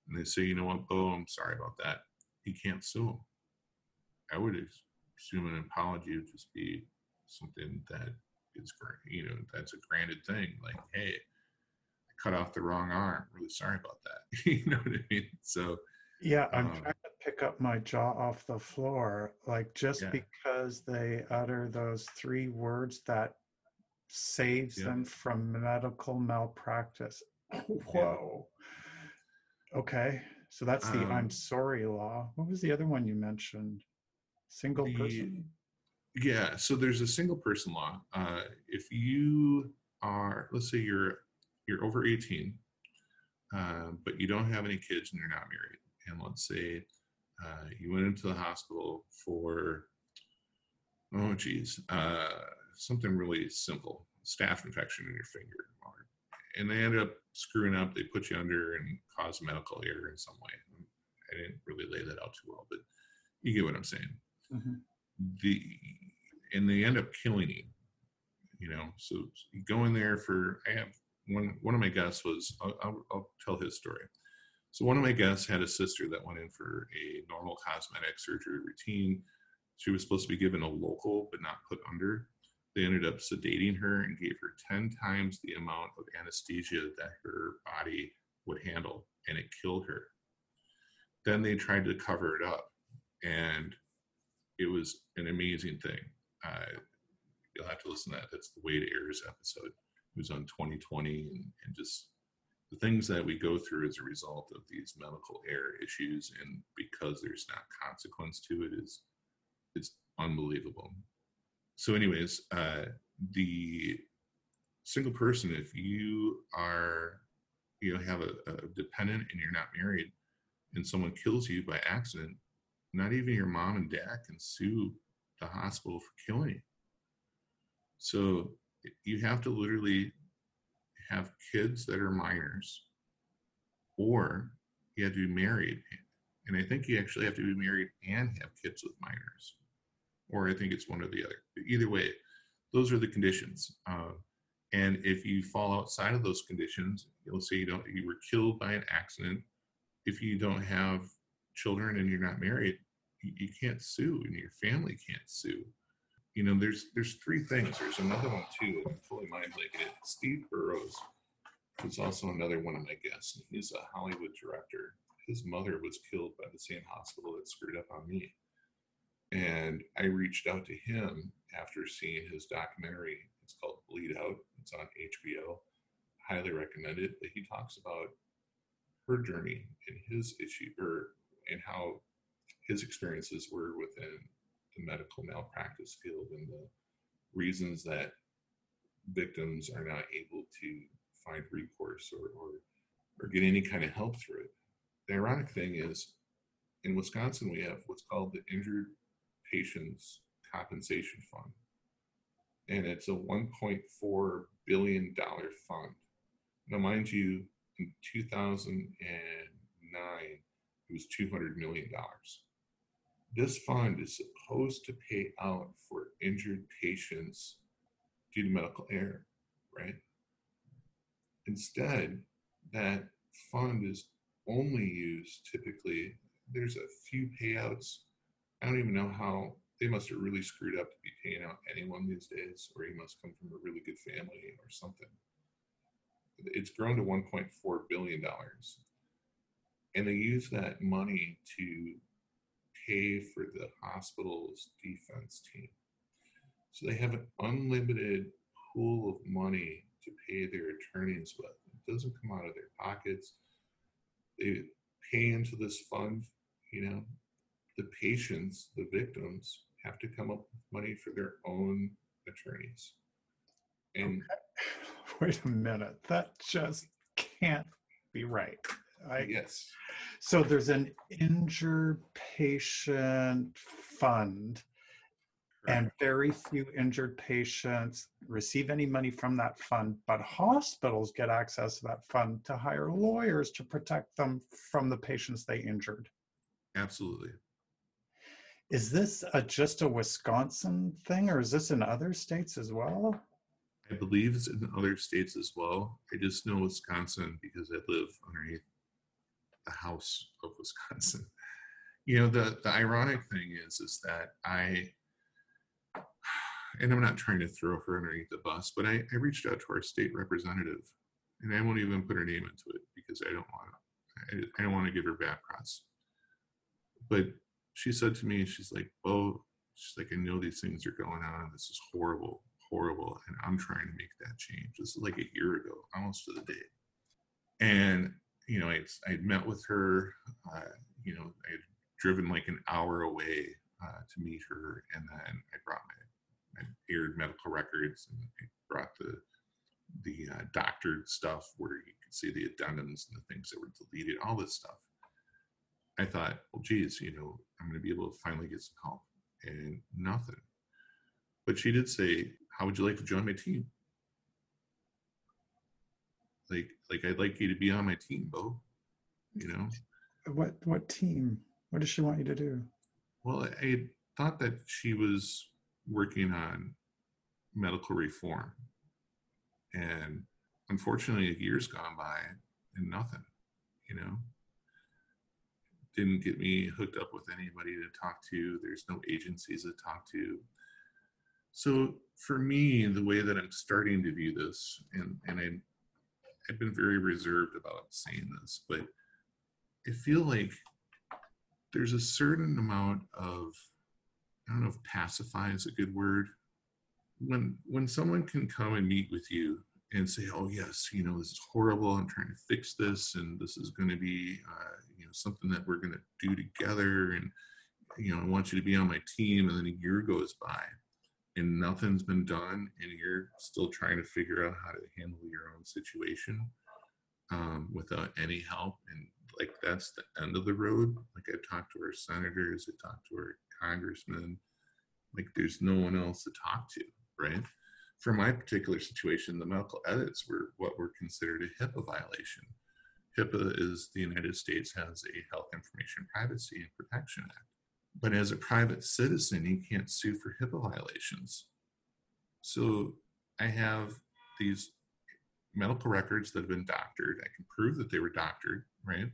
Speaker 2: And they say, you know what, oh, I'm sorry about that. You can't sue them. I would assume an apology would just be something that is, you know, that's a granted thing. Like, hey, cut off the wrong arm. Really sorry about that. you know what I mean? So,
Speaker 3: yeah, I'm
Speaker 2: um,
Speaker 3: trying to pick up my jaw off the floor. Like, just
Speaker 2: Yeah.
Speaker 3: because they utter those three words that saves
Speaker 2: Yeah.
Speaker 3: them from medical malpractice. Whoa. Okay. So that's the I'm
Speaker 2: Um,
Speaker 3: sorry law. What was the other one you mentioned? Single
Speaker 2: The-
Speaker 3: person?
Speaker 2: Yeah, so there's a single person law. Uh, if you are, let's say you're you're over 18, uh, but you don't have any kids and you're not married, and let's say uh, you went into the hospital for oh geez, uh, something really simple, staph infection in your finger, and they ended up screwing up. They put you under and caused medical error in some way. I didn't really lay that out too well, but you get what I'm saying
Speaker 3: Mhm.
Speaker 2: the and they end up killing you you know so you go in there for i have one one of my guests was I'll, I'll, tell his story so one of my guests had a sister that went in for a normal cosmetic surgery routine she was supposed to be given a local but not put under they ended up sedating her and gave her 10 times the amount of anesthesia that her body would handle and it killed her then they tried to cover it up and it was an amazing thing. Uh, you'll have to listen to that. That's the Wade Ayers episode. Was on 2020 and, and just the things that we go through as a result of these medical error issues and because there's not consequence to it is it's unbelievable. So, anyways, uh, the single person, if you are you know have a, a dependent and you're not married and someone kills you by accident not even your mom and dad can sue the hospital for killing you. So you have to literally have kids that are minors, or you have to be married. And I think you actually have to be married and have kids with minors, or I think it's one or the other. but Either way, those are the conditions. Uh, and if you fall outside of those conditions, you'll say you don't you were killed by an accident. If you don't have children and you're not married, you, you can't sue, and your family can't sue. You know, there's there's three things. There's another one too. I'm totally mind blanking. it. Steve Burrows who's also another one of my guests. He's a Hollywood director. His mother was killed by the same hospital that screwed up on me. And I reached out to him after seeing his documentary. It's called Bleed Out. It's on HBO. Highly recommend it. He talks about her journey and his issue, or and how his experiences were within the medical malpractice field and the reasons that victims are not able to find recourse or, or, or get any kind of help through it. The ironic thing is, in Wisconsin, we have what's called the Injured Patients Compensation Fund. And it's a $1.4 billion fund. Now, mind you, in 2009, it was $200 million. This fund is supposed to pay out for injured patients due to medical error, right? Instead, that fund is only used typically, there's a few payouts. I don't even know how they must have really screwed up to be paying out anyone these days, or he must come from a really good family or something. It's grown to $1.4 billion. And they use that money to pay for the hospital's defense team. So they have an unlimited pool of money to pay their attorneys with. It doesn't come out of their pockets. They pay into this fund, you know, the patients, the victims have to come up with money for their own attorneys. And
Speaker 3: okay. wait a minute, that just can't be right.
Speaker 2: I, yes.
Speaker 3: So there's an injured patient fund and very few injured patients receive any money from that fund, but hospitals get access to that fund to hire lawyers to protect them from the patients they injured.
Speaker 2: Absolutely.
Speaker 3: Is this a, just a Wisconsin thing or is this in other states as well?
Speaker 2: I believe it's in other states as well. I just know Wisconsin because I live underneath the house of Wisconsin. You know, the, the ironic thing is, is that I and I'm not trying to throw her underneath the bus, but I, I reached out to our state representative, and I won't even put her name into it because I don't want I, I don't want to give her bad press. But she said to me, she's like, "Oh, she's like, I know these things are going on. This is horrible, horrible, and I'm trying to make that change." This is like a year ago, almost to the day. And you know, I I met with her. Uh, you know, I had driven like an hour away uh, to meet her, and then I brought my I aired medical records and I brought the the uh, doctored stuff where you could see the addendums and the things that were deleted, all this stuff. I thought, well, geez, you know, I'm going to be able to finally get some help, and nothing. But she did say, "How would you like to join my team?" Like, like I'd like you to be on my team, Bo. You know.
Speaker 3: What what team? What does she want you to do?
Speaker 2: Well, I thought that she was working on medical reform. And unfortunately, a year's gone by and nothing, you know. Didn't get me hooked up with anybody to talk to. There's no agencies to talk to. So for me, the way that I'm starting to view this, and, and I, I've been very reserved about saying this, but I feel like there's a certain amount of I don't know if pacify is a good word. When when someone can come and meet with you and say, "Oh yes, you know this is horrible. I'm trying to fix this, and this is going to be uh, you know something that we're going to do together," and you know I want you to be on my team, and then a year goes by and nothing's been done, and you're still trying to figure out how to handle your own situation um, without any help, and like that's the end of the road. Like I talked to our senators, I talked to our congressman. Like there's no one else to talk to, right? For my particular situation, the medical edits were what were considered a HIPAA violation. HIPAA is the United States has a Health Information Privacy and Protection Act. But as a private citizen, you can't sue for HIPAA violations. So I have these medical records that have been doctored. I can prove that they were doctored, right?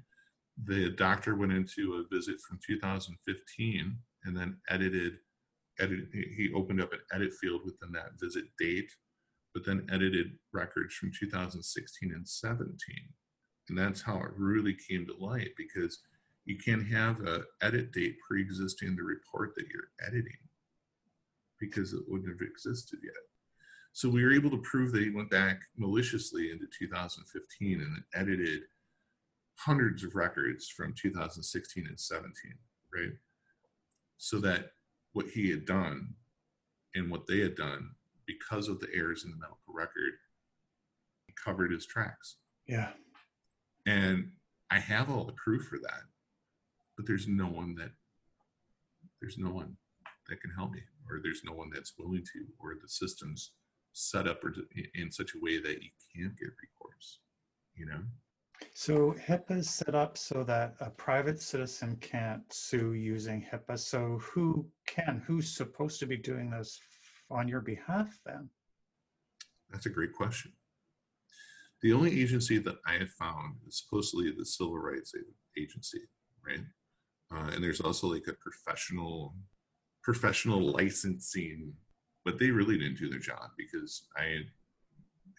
Speaker 2: The doctor went into a visit from 2015 and then edited, edited, he opened up an edit field within that visit date but then edited records from 2016 and 17. And that's how it really came to light because you can have a edit date pre-existing the report that you're editing because it wouldn't have existed yet. So we were able to prove that he went back maliciously into 2015 and edited hundreds of records from 2016 and 17, right? So that what he had done and what they had done because of the errors in the medical record covered his tracks.
Speaker 3: Yeah.
Speaker 2: And I have all the proof for that, but there's no one that there's no one that can help me, or there's no one that's willing to, or the system's set up or to, in such a way that you can't get recourse. You know.
Speaker 3: So HIPAA is set up so that a private citizen can't sue using HIPAA. So who can? Who's supposed to be doing this on your behalf then?
Speaker 2: That's a great question. The only agency that I have found is supposedly the Civil Rights Agency, right? Uh, and there's also like a professional professional licensing, but they really didn't do their job because I had,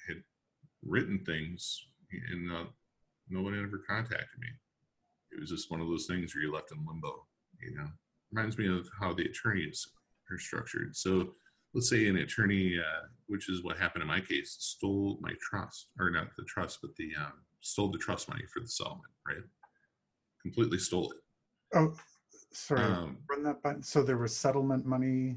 Speaker 2: had written things and uh, no one ever contacted me. It was just one of those things where you're left in limbo, you know. Reminds me of how the attorneys are structured. So let's say an attorney, uh, which is what happened in my case, stole my trust, or not the trust, but the um, stole the trust money for the settlement, right? Completely stole it.
Speaker 3: Oh, sorry. Um, run that button. So there was settlement money.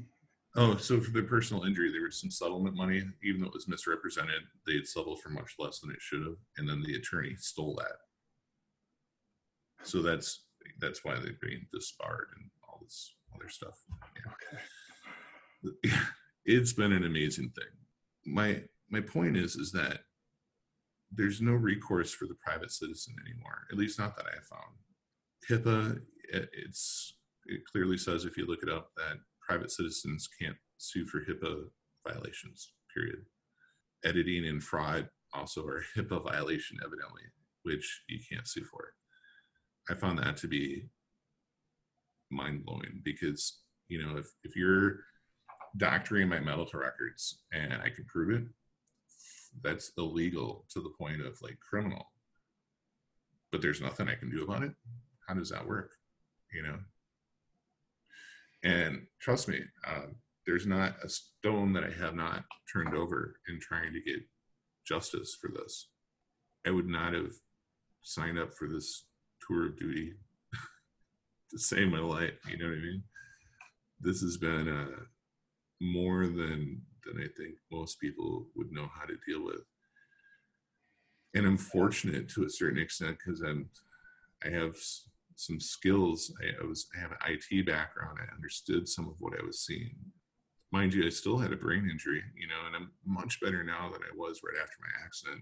Speaker 2: Oh, so for the personal injury, there was some settlement money, even though it was misrepresented. They had settled for much less than it should have, and then the attorney stole that. So that's that's why they're being disbarred and all this other stuff. Yeah. Okay. it's been an amazing thing. My my point is is that there's no recourse for the private citizen anymore. At least not that I have found. HIPAA, it's it clearly says if you look it up that private citizens can't sue for HIPAA violations. Period. Editing and fraud also are HIPAA violation, evidently, which you can't sue for. I found that to be mind blowing because you know if if you're doctoring my medical records and I can prove it, that's illegal to the point of like criminal. But there's nothing I can do about it. How does that work? You know? And trust me, uh, there's not a stone that I have not turned over in trying to get justice for this. I would not have signed up for this tour of duty to save my life. You know what I mean? This has been a more than than I think most people would know how to deal with. And I'm fortunate to a certain extent because I'm I have some skills. I, I, was I have an IT background. I understood some of what I was seeing. Mind you, I still had a brain injury, you know, and I'm much better now than I was right after my accident.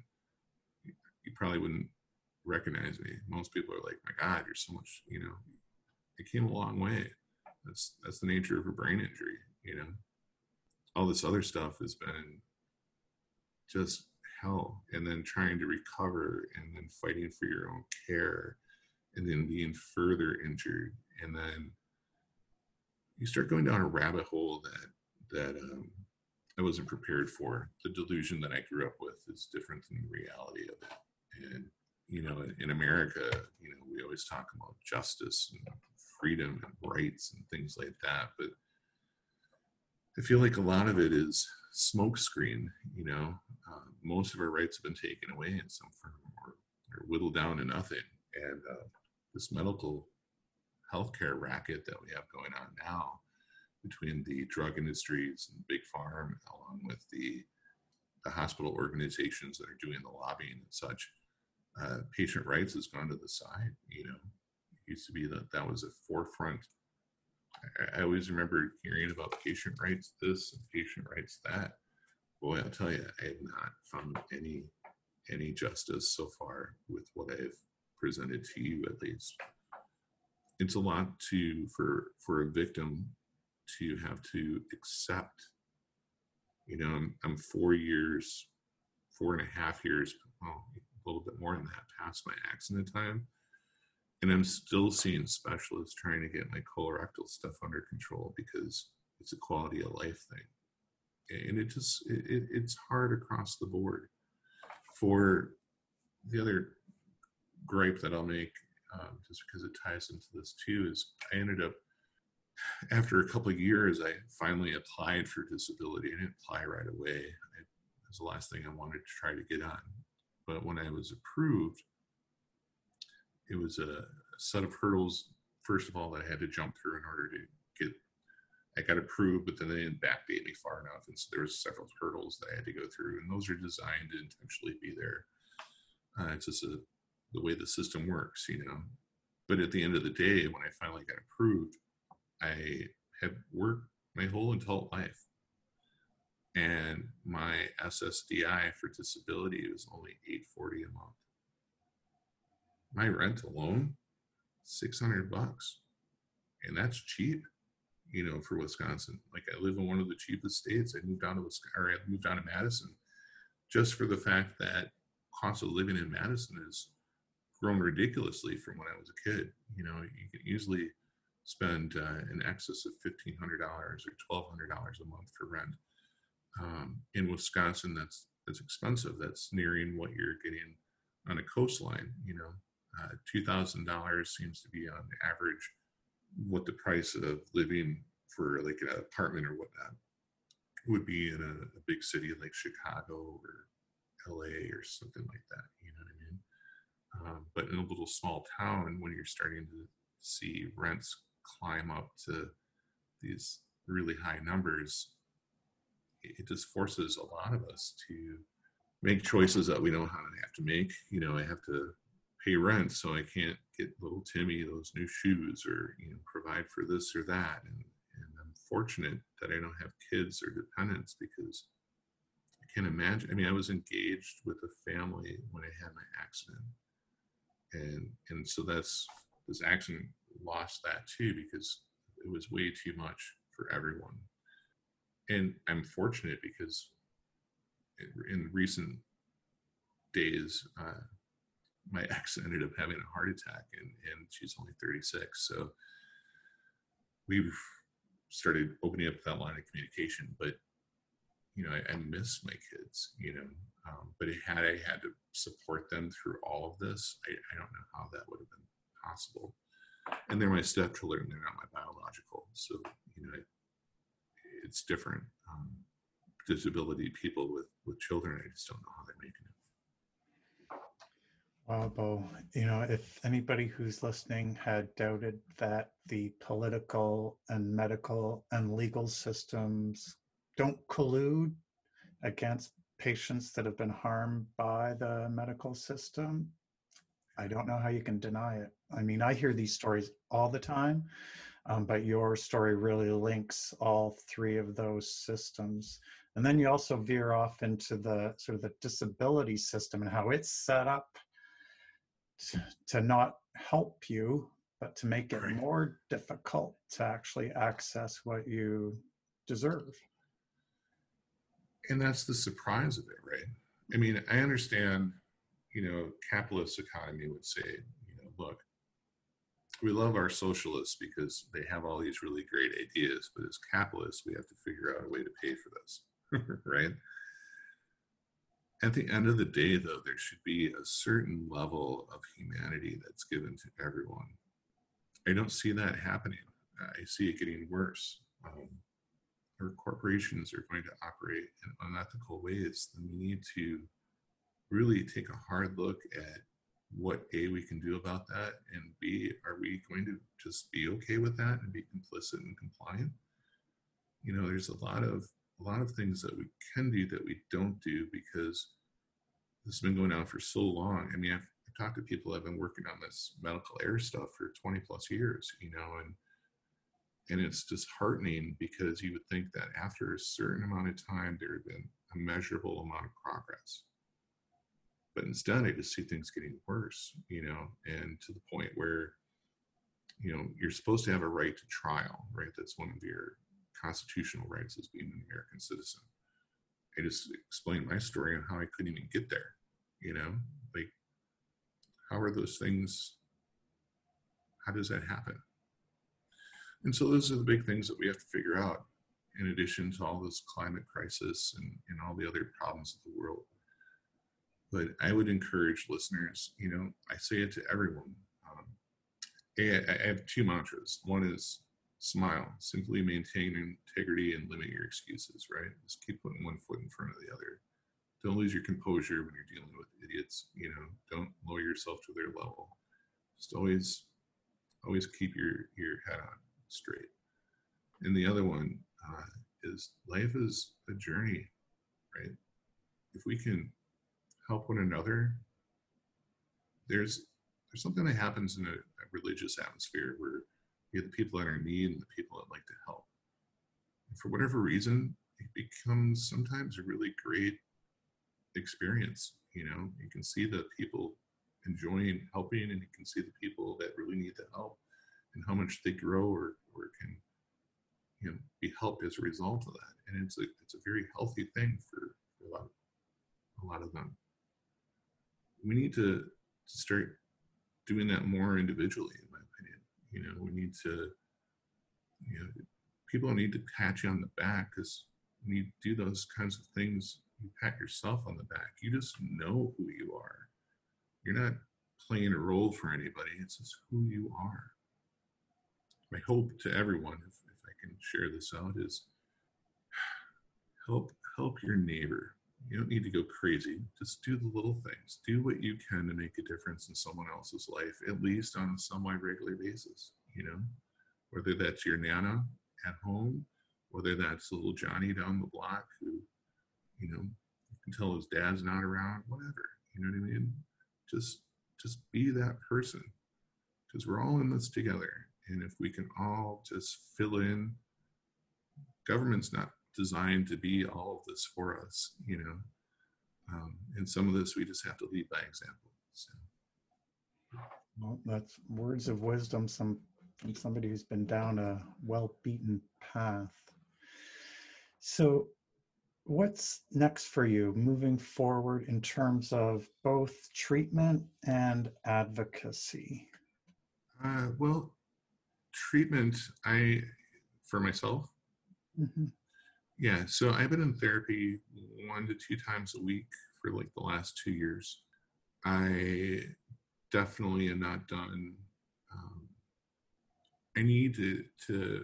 Speaker 2: You, you probably wouldn't recognize me. Most people are like, "My God, you're so much," you know. It came a long way. That's that's the nature of a brain injury, you know all this other stuff has been just hell and then trying to recover and then fighting for your own care and then being further injured and then you start going down a rabbit hole that that um, I wasn't prepared for. The delusion that I grew up with is different than the reality of it. And you know, in, America, you know, we always talk about justice and freedom and rights and things like that, but I feel like a lot of it is smokescreen. You know, uh, most of our rights have been taken away in some form or, or whittled down to nothing. And uh, this medical healthcare racket that we have going on now between the drug industries and big farm, along with the the hospital organizations that are doing the lobbying and such, uh, patient rights has gone to the side. You know, it used to be that that was a forefront I always remember hearing about patient rights this and patient rights that. Boy, I'll tell you, I have not found any any justice so far with what I've presented to you at least. It's a lot to for for a victim to have to accept. You know, I'm, I'm four years, four and a half years, a little bit more than that past my accident time and I'm still seeing specialists trying to get my colorectal stuff under control because it's a quality of life thing. and it just it, it, it's hard across the board. For the other gripe that I'll make, um, just because it ties into this too, is I ended up after a couple of years, I finally applied for disability. I didn't apply right away. It was the last thing I wanted to try to get on. But when I was approved, it was a set of hurdles, first of all, that I had to jump through in order to get I got approved, but then they didn't backdate me far enough. And so there was several hurdles that I had to go through. And those are designed to intentionally be there. Uh, it's just a, the way the system works, you know. But at the end of the day, when I finally got approved, I had worked my whole adult life. And my SSDI for disability was only 840 a month. My rent alone, 600 bucks. And that's cheap, you know, for Wisconsin. Like I live in one of the cheapest states. I moved down to Wisconsin, or I moved down to Madison just for the fact that cost of living in Madison has grown ridiculously from when I was a kid. You know, you can easily spend uh, in excess of $1,500 or $1,200 a month for rent. Um, in Wisconsin, that's that's expensive. That's nearing what you're getting on a coastline. You know, uh, two thousand dollars seems to be on average what the price of living for like an apartment or whatnot would be in a, a big city like Chicago or LA or something like that. You know what I mean? Um, but in a little small town, when you're starting to see rents climb up to these really high numbers, it just forces a lot of us to make choices that we don't have to make. You know, I have to pay rent, so I can't get little Timmy those new shoes or you know provide for this or that. And and I'm fortunate that I don't have kids or dependents because I can't imagine. I mean, I was engaged with a family when I had my accident, and and so that's this accident lost that too because it was way too much for everyone. And I'm fortunate because in recent days, uh, my ex ended up having a heart attack and, and she's only 36. So we've started opening up that line of communication, but you know, I, I miss my kids, you know, um, but had I had to support them through all of this, I, I don't know how that would have been possible. And they're my stepchildren they're not my biological so you know it, it's different um, disability people with with children. I just don't know how they're making it.
Speaker 3: Wow, Bo, you know, if anybody who's listening had doubted that the political and medical and legal systems don't collude against patients that have been harmed by the medical system, I don't know how you can deny it. I mean, I hear these stories all the time, um, but your story really links all three of those systems. And then you also veer off into the sort of the disability system and how it's set up to, to not help you, but to make it more difficult to actually access what you deserve.
Speaker 2: And that's the surprise of it right? I mean i understand you know capitalist economy would say you know look we love our socialists because they have all these really great ideas but as capitalists we have to figure out a way to pay for this right? At the end of the day though there should be a certain level of humanity that's given to everyone. I don't see that happening. I see it getting worse. Um, or corporations are going to operate in unethical ways, then we need to really take a hard look at what A, we can do about that, and B, are we going to just be okay with that and be complicit and compliant? You know, there's a lot of a lot of things that we can do that we don't do because this has been going on for so long. I mean, I've, I've talked to people have been working on this medical error stuff for 20 plus years, you know, and and it's disheartening because you would think that after a certain amount of time there had been a measurable amount of progress. But instead i just see things getting worse you know and to the point where you know you're supposed to have a right to trial right? That's one of your constitutional rights as being an american citizen. I just explained my story on how i couldn't even get there you know? Like how are those things how does that happen and so those are the big things that we have to figure out. in addition to all this climate crisis and, and all the other problems of the world. But I would encourage listeners, you know, I say it to everyone. Um, I, I have two mantras. One is smile, simply maintain integrity and limit your excuses, right? Just keep putting one foot in front of the other. Don't lose your composure when you're dealing with idiots, you know, don't lower yourself to their level. Just always, always keep your, your head on straight. And the other one uh, is life is a journey, right? If we can help one another, there's there's something that happens in a, a religious atmosphere where you have the people that are in need and the people that like to help. And for whatever reason, it becomes sometimes a really great experience. You know, you can see the people enjoying helping, and you can see the people that really need the help and how much they grow or, or can you know be helped as a result of that. And it's a it's a very healthy thing for, for a lot of, a lot of them. We need to, to start doing that more individually, in my opinion. You know, we need to you know people need to pat you on the back because when you do those kinds of things, you pat yourself on the back. You just know who you are. You're not playing a role for anybody. It's just who you are. My hope to everyone, if, if I can share this out, is help help your neighbor. You don't need to go crazy. Just do the little things. Do what you can to make a difference in someone else's life, at least on a semi-regular basis. You know, whether that's your nana at home, whether that's little Johnny down the block who, you know, you can tell his dad's not around, whatever. You know what I mean? Just just be that person. Because we're all in this together. And if we can all just fill in, government's not designed to be all of this for us, you know. Um, and some of this we just have to lead by example. So.
Speaker 3: Well, that's words of wisdom some, from somebody who's been down a well beaten path. So, what's next for you moving forward in terms of both treatment and advocacy?
Speaker 2: Uh, well, treatment, I, for myself,
Speaker 3: mm-hmm.
Speaker 2: yeah. So I've been in therapy one to two times a week for like the last two years. I definitely am not done. Um, I need to, to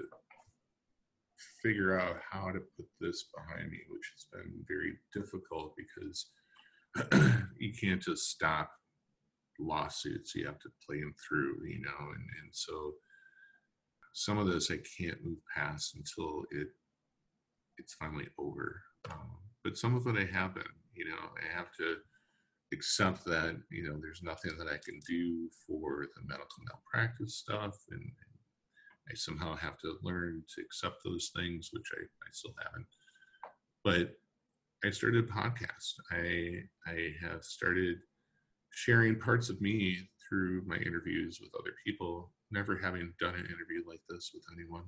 Speaker 2: figure out how to put this behind me, which has been very difficult because you can't just stop lawsuits. You have to play them through, you know, and, and so some of this I can't move past until it it's finally over. Um, but some of it I have been, you know, I have to accept that, you know, there's nothing that I can do for the medical malpractice stuff and, and I somehow have to learn to accept those things, which I, I still haven't. But I started a podcast. I I have started sharing parts of me through my interviews with other people, never having done an interview like this with anyone.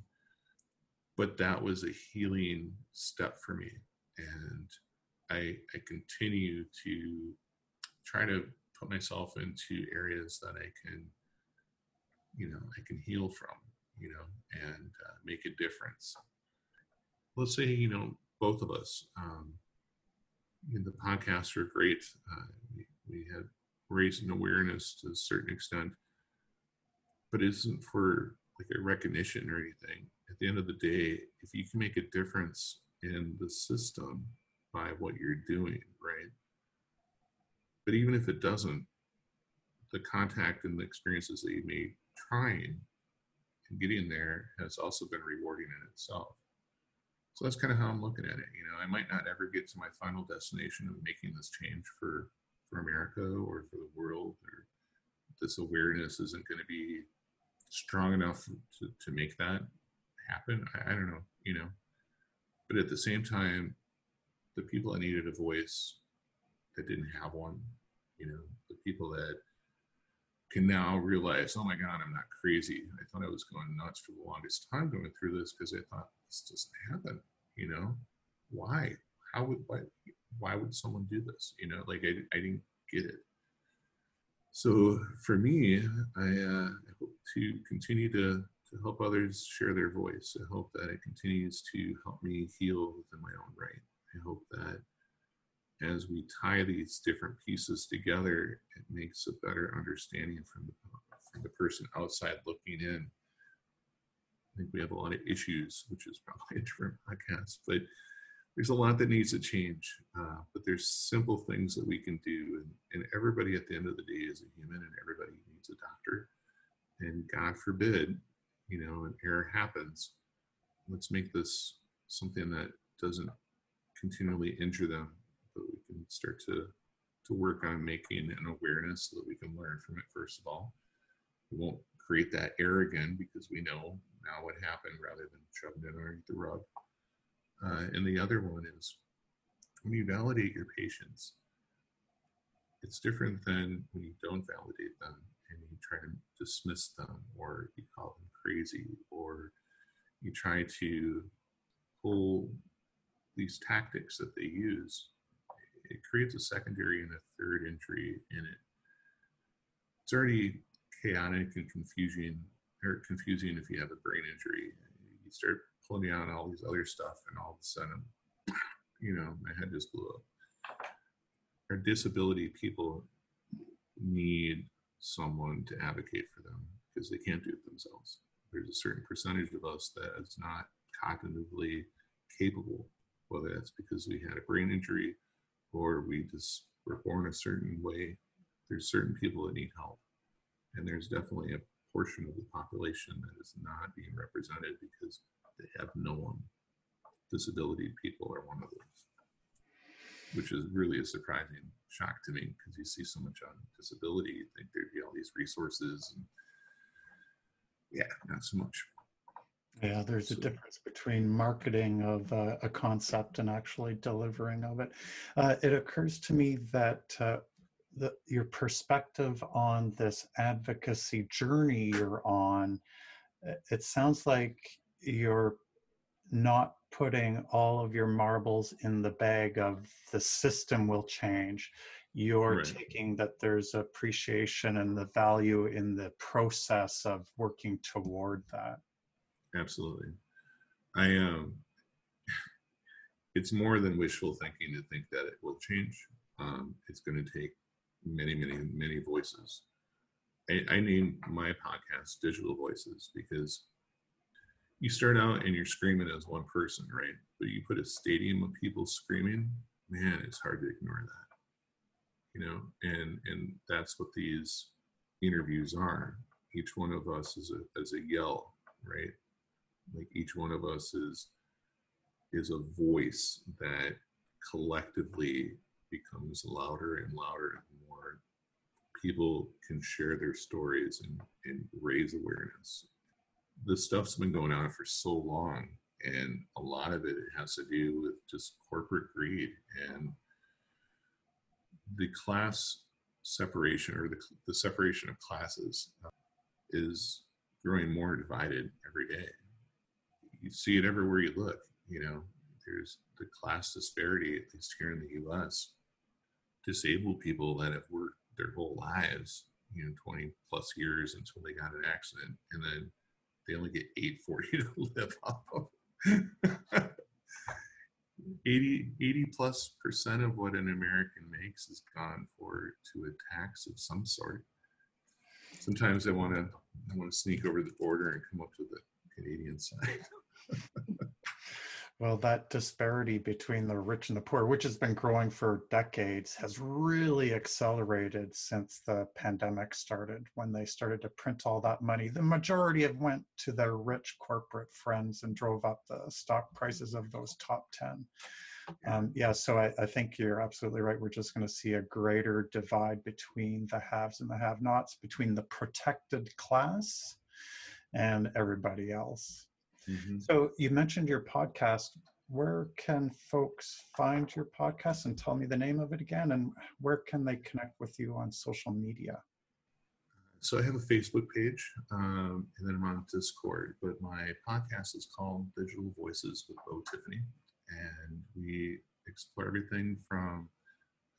Speaker 2: But that was a healing step for me. And I I continue to try to put myself into areas that I can, you know, I can heal from you know, and uh, make a difference. Let's say, you know, both of us, um, in the podcasts are great. Uh, we, we have raised an awareness to a certain extent, but it isn't for like a recognition or anything. At the end of the day, if you can make a difference in the system by what you're doing, right? But even if it doesn't, the contact and the experiences that you made trying and getting there has also been rewarding in itself. So that's kind of how I'm looking at it. You know, I might not ever get to my final destination of making this change for for America or for the world, or this awareness isn't going to be strong enough to, to make that happen. I, I don't know, you know. But at the same time, the people that needed a voice that didn't have one, you know, the people that can now realize, oh my God, I'm not crazy. I thought I was going nuts for the longest time going through this because I thought this doesn't happen. You know, why? How would why why would someone do this? You know, like I, I didn't get it. So for me, I, uh, hope to continue to to help others share their voice. I hope that it continues to help me heal within my own right. I hope that as we tie these different pieces together, it makes a better understanding from the, from the person outside looking in. I think we have a lot of issues, which is probably a different podcast, but there's a lot that needs to change. Uh, but there's simple things that we can do, and, and everybody at the end of the day is a human, and everybody needs a doctor. And God forbid, you know, an error happens. Let's make this something that doesn't continually injure them but we can start to to work on making an awareness so that we can learn from it first of all. We won't create that error again because we know now what happened rather than shoving it underneath the rug. Uh, and the other one is when you validate your patients, it's different than when you don't validate them and you try to dismiss them or you call them crazy or you try to pull these tactics that they use it creates a secondary and a third injury in it. It's already chaotic and confusing, or confusing if you have a brain injury. You start pulling out all these other stuff, and all of a sudden, you know, my head just blew up. Our disability people need someone to advocate for them because they can't do it themselves. There's a certain percentage of us that is not cognitively capable, whether that's because we had a brain injury or we just were born a certain way. There's certain people that need help. And there's definitely a portion of the population that is not being represented because they have no one. Disability people are one of those, which is really a surprising shock to me because you see so much on disability. You think there'd be all these resources. And yeah, not so much.
Speaker 3: Yeah, there's a difference between marketing of uh, a concept and actually delivering of it. Uh, it occurs to me that uh, the, your perspective on this advocacy journey you're on, uh, it sounds like you're not putting all of your marbles in the bag of the system will change. You're right. taking that there's appreciation and the value in the process of working toward that
Speaker 2: absolutely. I um, it's more than wishful thinking to think that it will change. Um, it's going to take many, many, many voices. I, I name my podcast "Digital Voices" because you start out and you're screaming as one person, right? But you put a stadium of people screaming, man, it's hard to ignore that. You know, and and that's what these interviews are. Each one of us is a is a yell, right? like each one of us is is a voice that collectively becomes louder and louder and more people can share their stories and, and raise awareness this stuff's been going on for so long and a lot of it has to do with just corporate greed and the class separation or the, the separation of classes uh, is growing more divided every day you see it everywhere you look. You know, there's the class disparity, at least here in the U.S. Disabled people that have worked their whole lives, you know, 20 plus years until they got an accident, and then they only get 840 to live off of. 80, 80 plus percent of what an American makes is gone for to a tax of some sort. Sometimes I want to I want to sneak over the border and come up to the Canadian side.
Speaker 3: well, that disparity between the rich and the poor, which has been growing for decades, has really accelerated since the pandemic started. When they started to print all that money, the majority of went to their rich corporate friends and drove up the stock prices of those top 10. Um, yeah, so I, I, think you're absolutely right. We're just going to see a greater divide between the haves and the have nots, between the protected class and everybody else. Mm-hmm. So you mentioned your podcast. Where can folks find your podcast and tell me the name of it again? And where can they connect with you on social media?
Speaker 2: So I have a Facebook page um, and then I'm on Discord, but my podcast is called Digital Voices with Bo Tiffany. And we explore everything from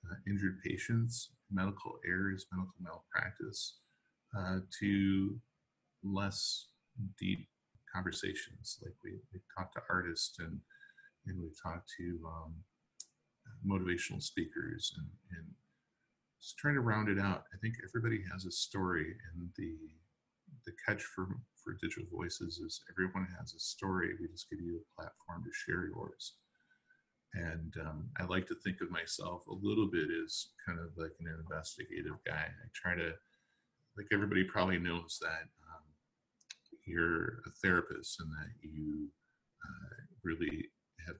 Speaker 2: uh, injured patients, medical errors, medical malpractice, uh, to less deep conversations. Like we we talked to artists and and we've talked to um, motivational speakers and and just trying to round it out. I think everybody has a story, and the the catch for for digital voices is everyone has a story. We just give you a platform to share yours. And um, I like to think of myself a little bit as kind of like an investigative guy. I try to, like everybody probably knows that you're a therapist and that you uh, really have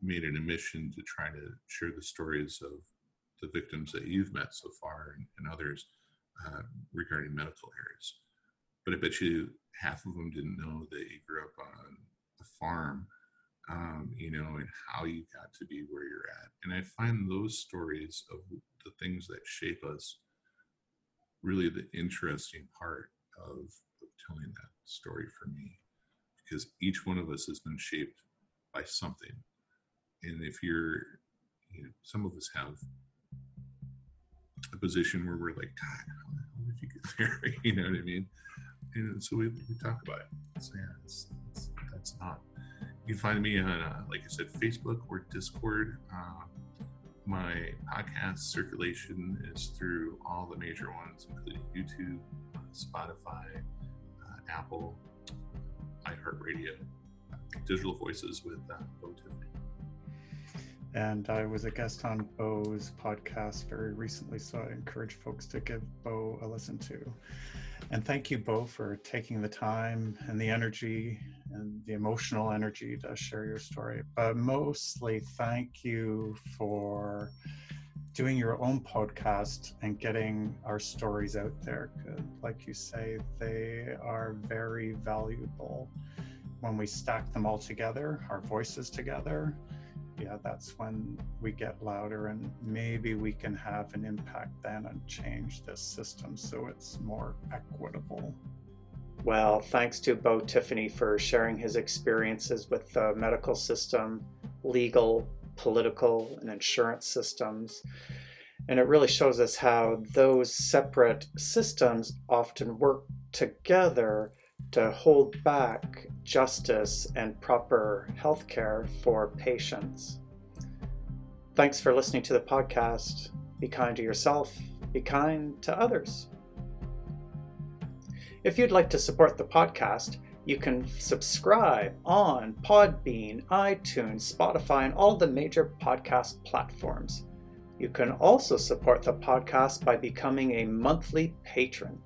Speaker 2: made it a mission to try to share the stories of the victims that you've met so far and, and others uh, regarding medical errors. But I bet you half of them didn't know that you grew up on a farm, um, you know, and how you got to be where you're at. And I find those stories of the things that shape us really the interesting part of, of telling that story for me, because each one of us has been shaped by something. And if you're, you know, some of us have a position where we're like, God, how the hell did you get there? you know what I mean? And so we, we talk about it. So yeah, it's, it's, that's not. You can find me on, uh, like I said, Facebook or Discord. Uh, my podcast circulation is through all the major ones, including YouTube, Spotify, Apple, iHeartRadio, Digital Voices with uh, Bo Tiffany
Speaker 5: and I was a guest on Bo's podcast very recently, so I encourage folks to give Bo a listen to. And thank you, Bo, for taking the time and the energy and the emotional energy to share your story. But mostly, thank you for doing your own podcast and getting our stories out there. Like you say, they are very valuable when we stack them all together, our voices together yeah, that's when we get louder and maybe we can have an impact then and change this system so it's more equitable.
Speaker 3: Well, thanks to Bo Tiffany for sharing his experiences with the medical system, legal, political, and insurance systems. And it really shows us how those separate systems often work together to hold back justice and proper health care for patients. Thanks for listening to the podcast. Be kind to yourself, be kind to others. If you'd like to support the podcast, you can subscribe on Podbean, iTunes, Spotify, and all the major podcast platforms. You can also support the podcast by becoming a monthly patron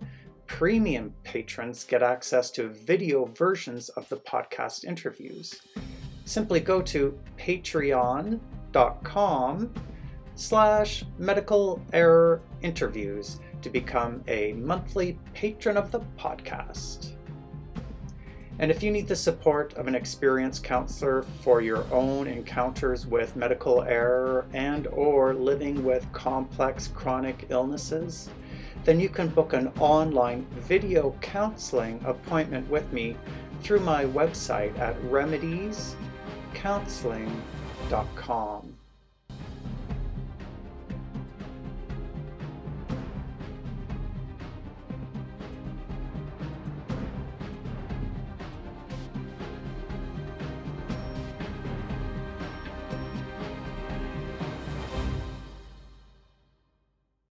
Speaker 3: Premium patrons get access to video versions of the podcast interviews. Simply go to patreon.com slash medical error interviews to become a monthly patron of the podcast. And if you need the support of an experienced counselor for your own encounters with medical error and or living with complex chronic illnesses, then you can book an online video counseling appointment with me through my website at remediescounseling.com.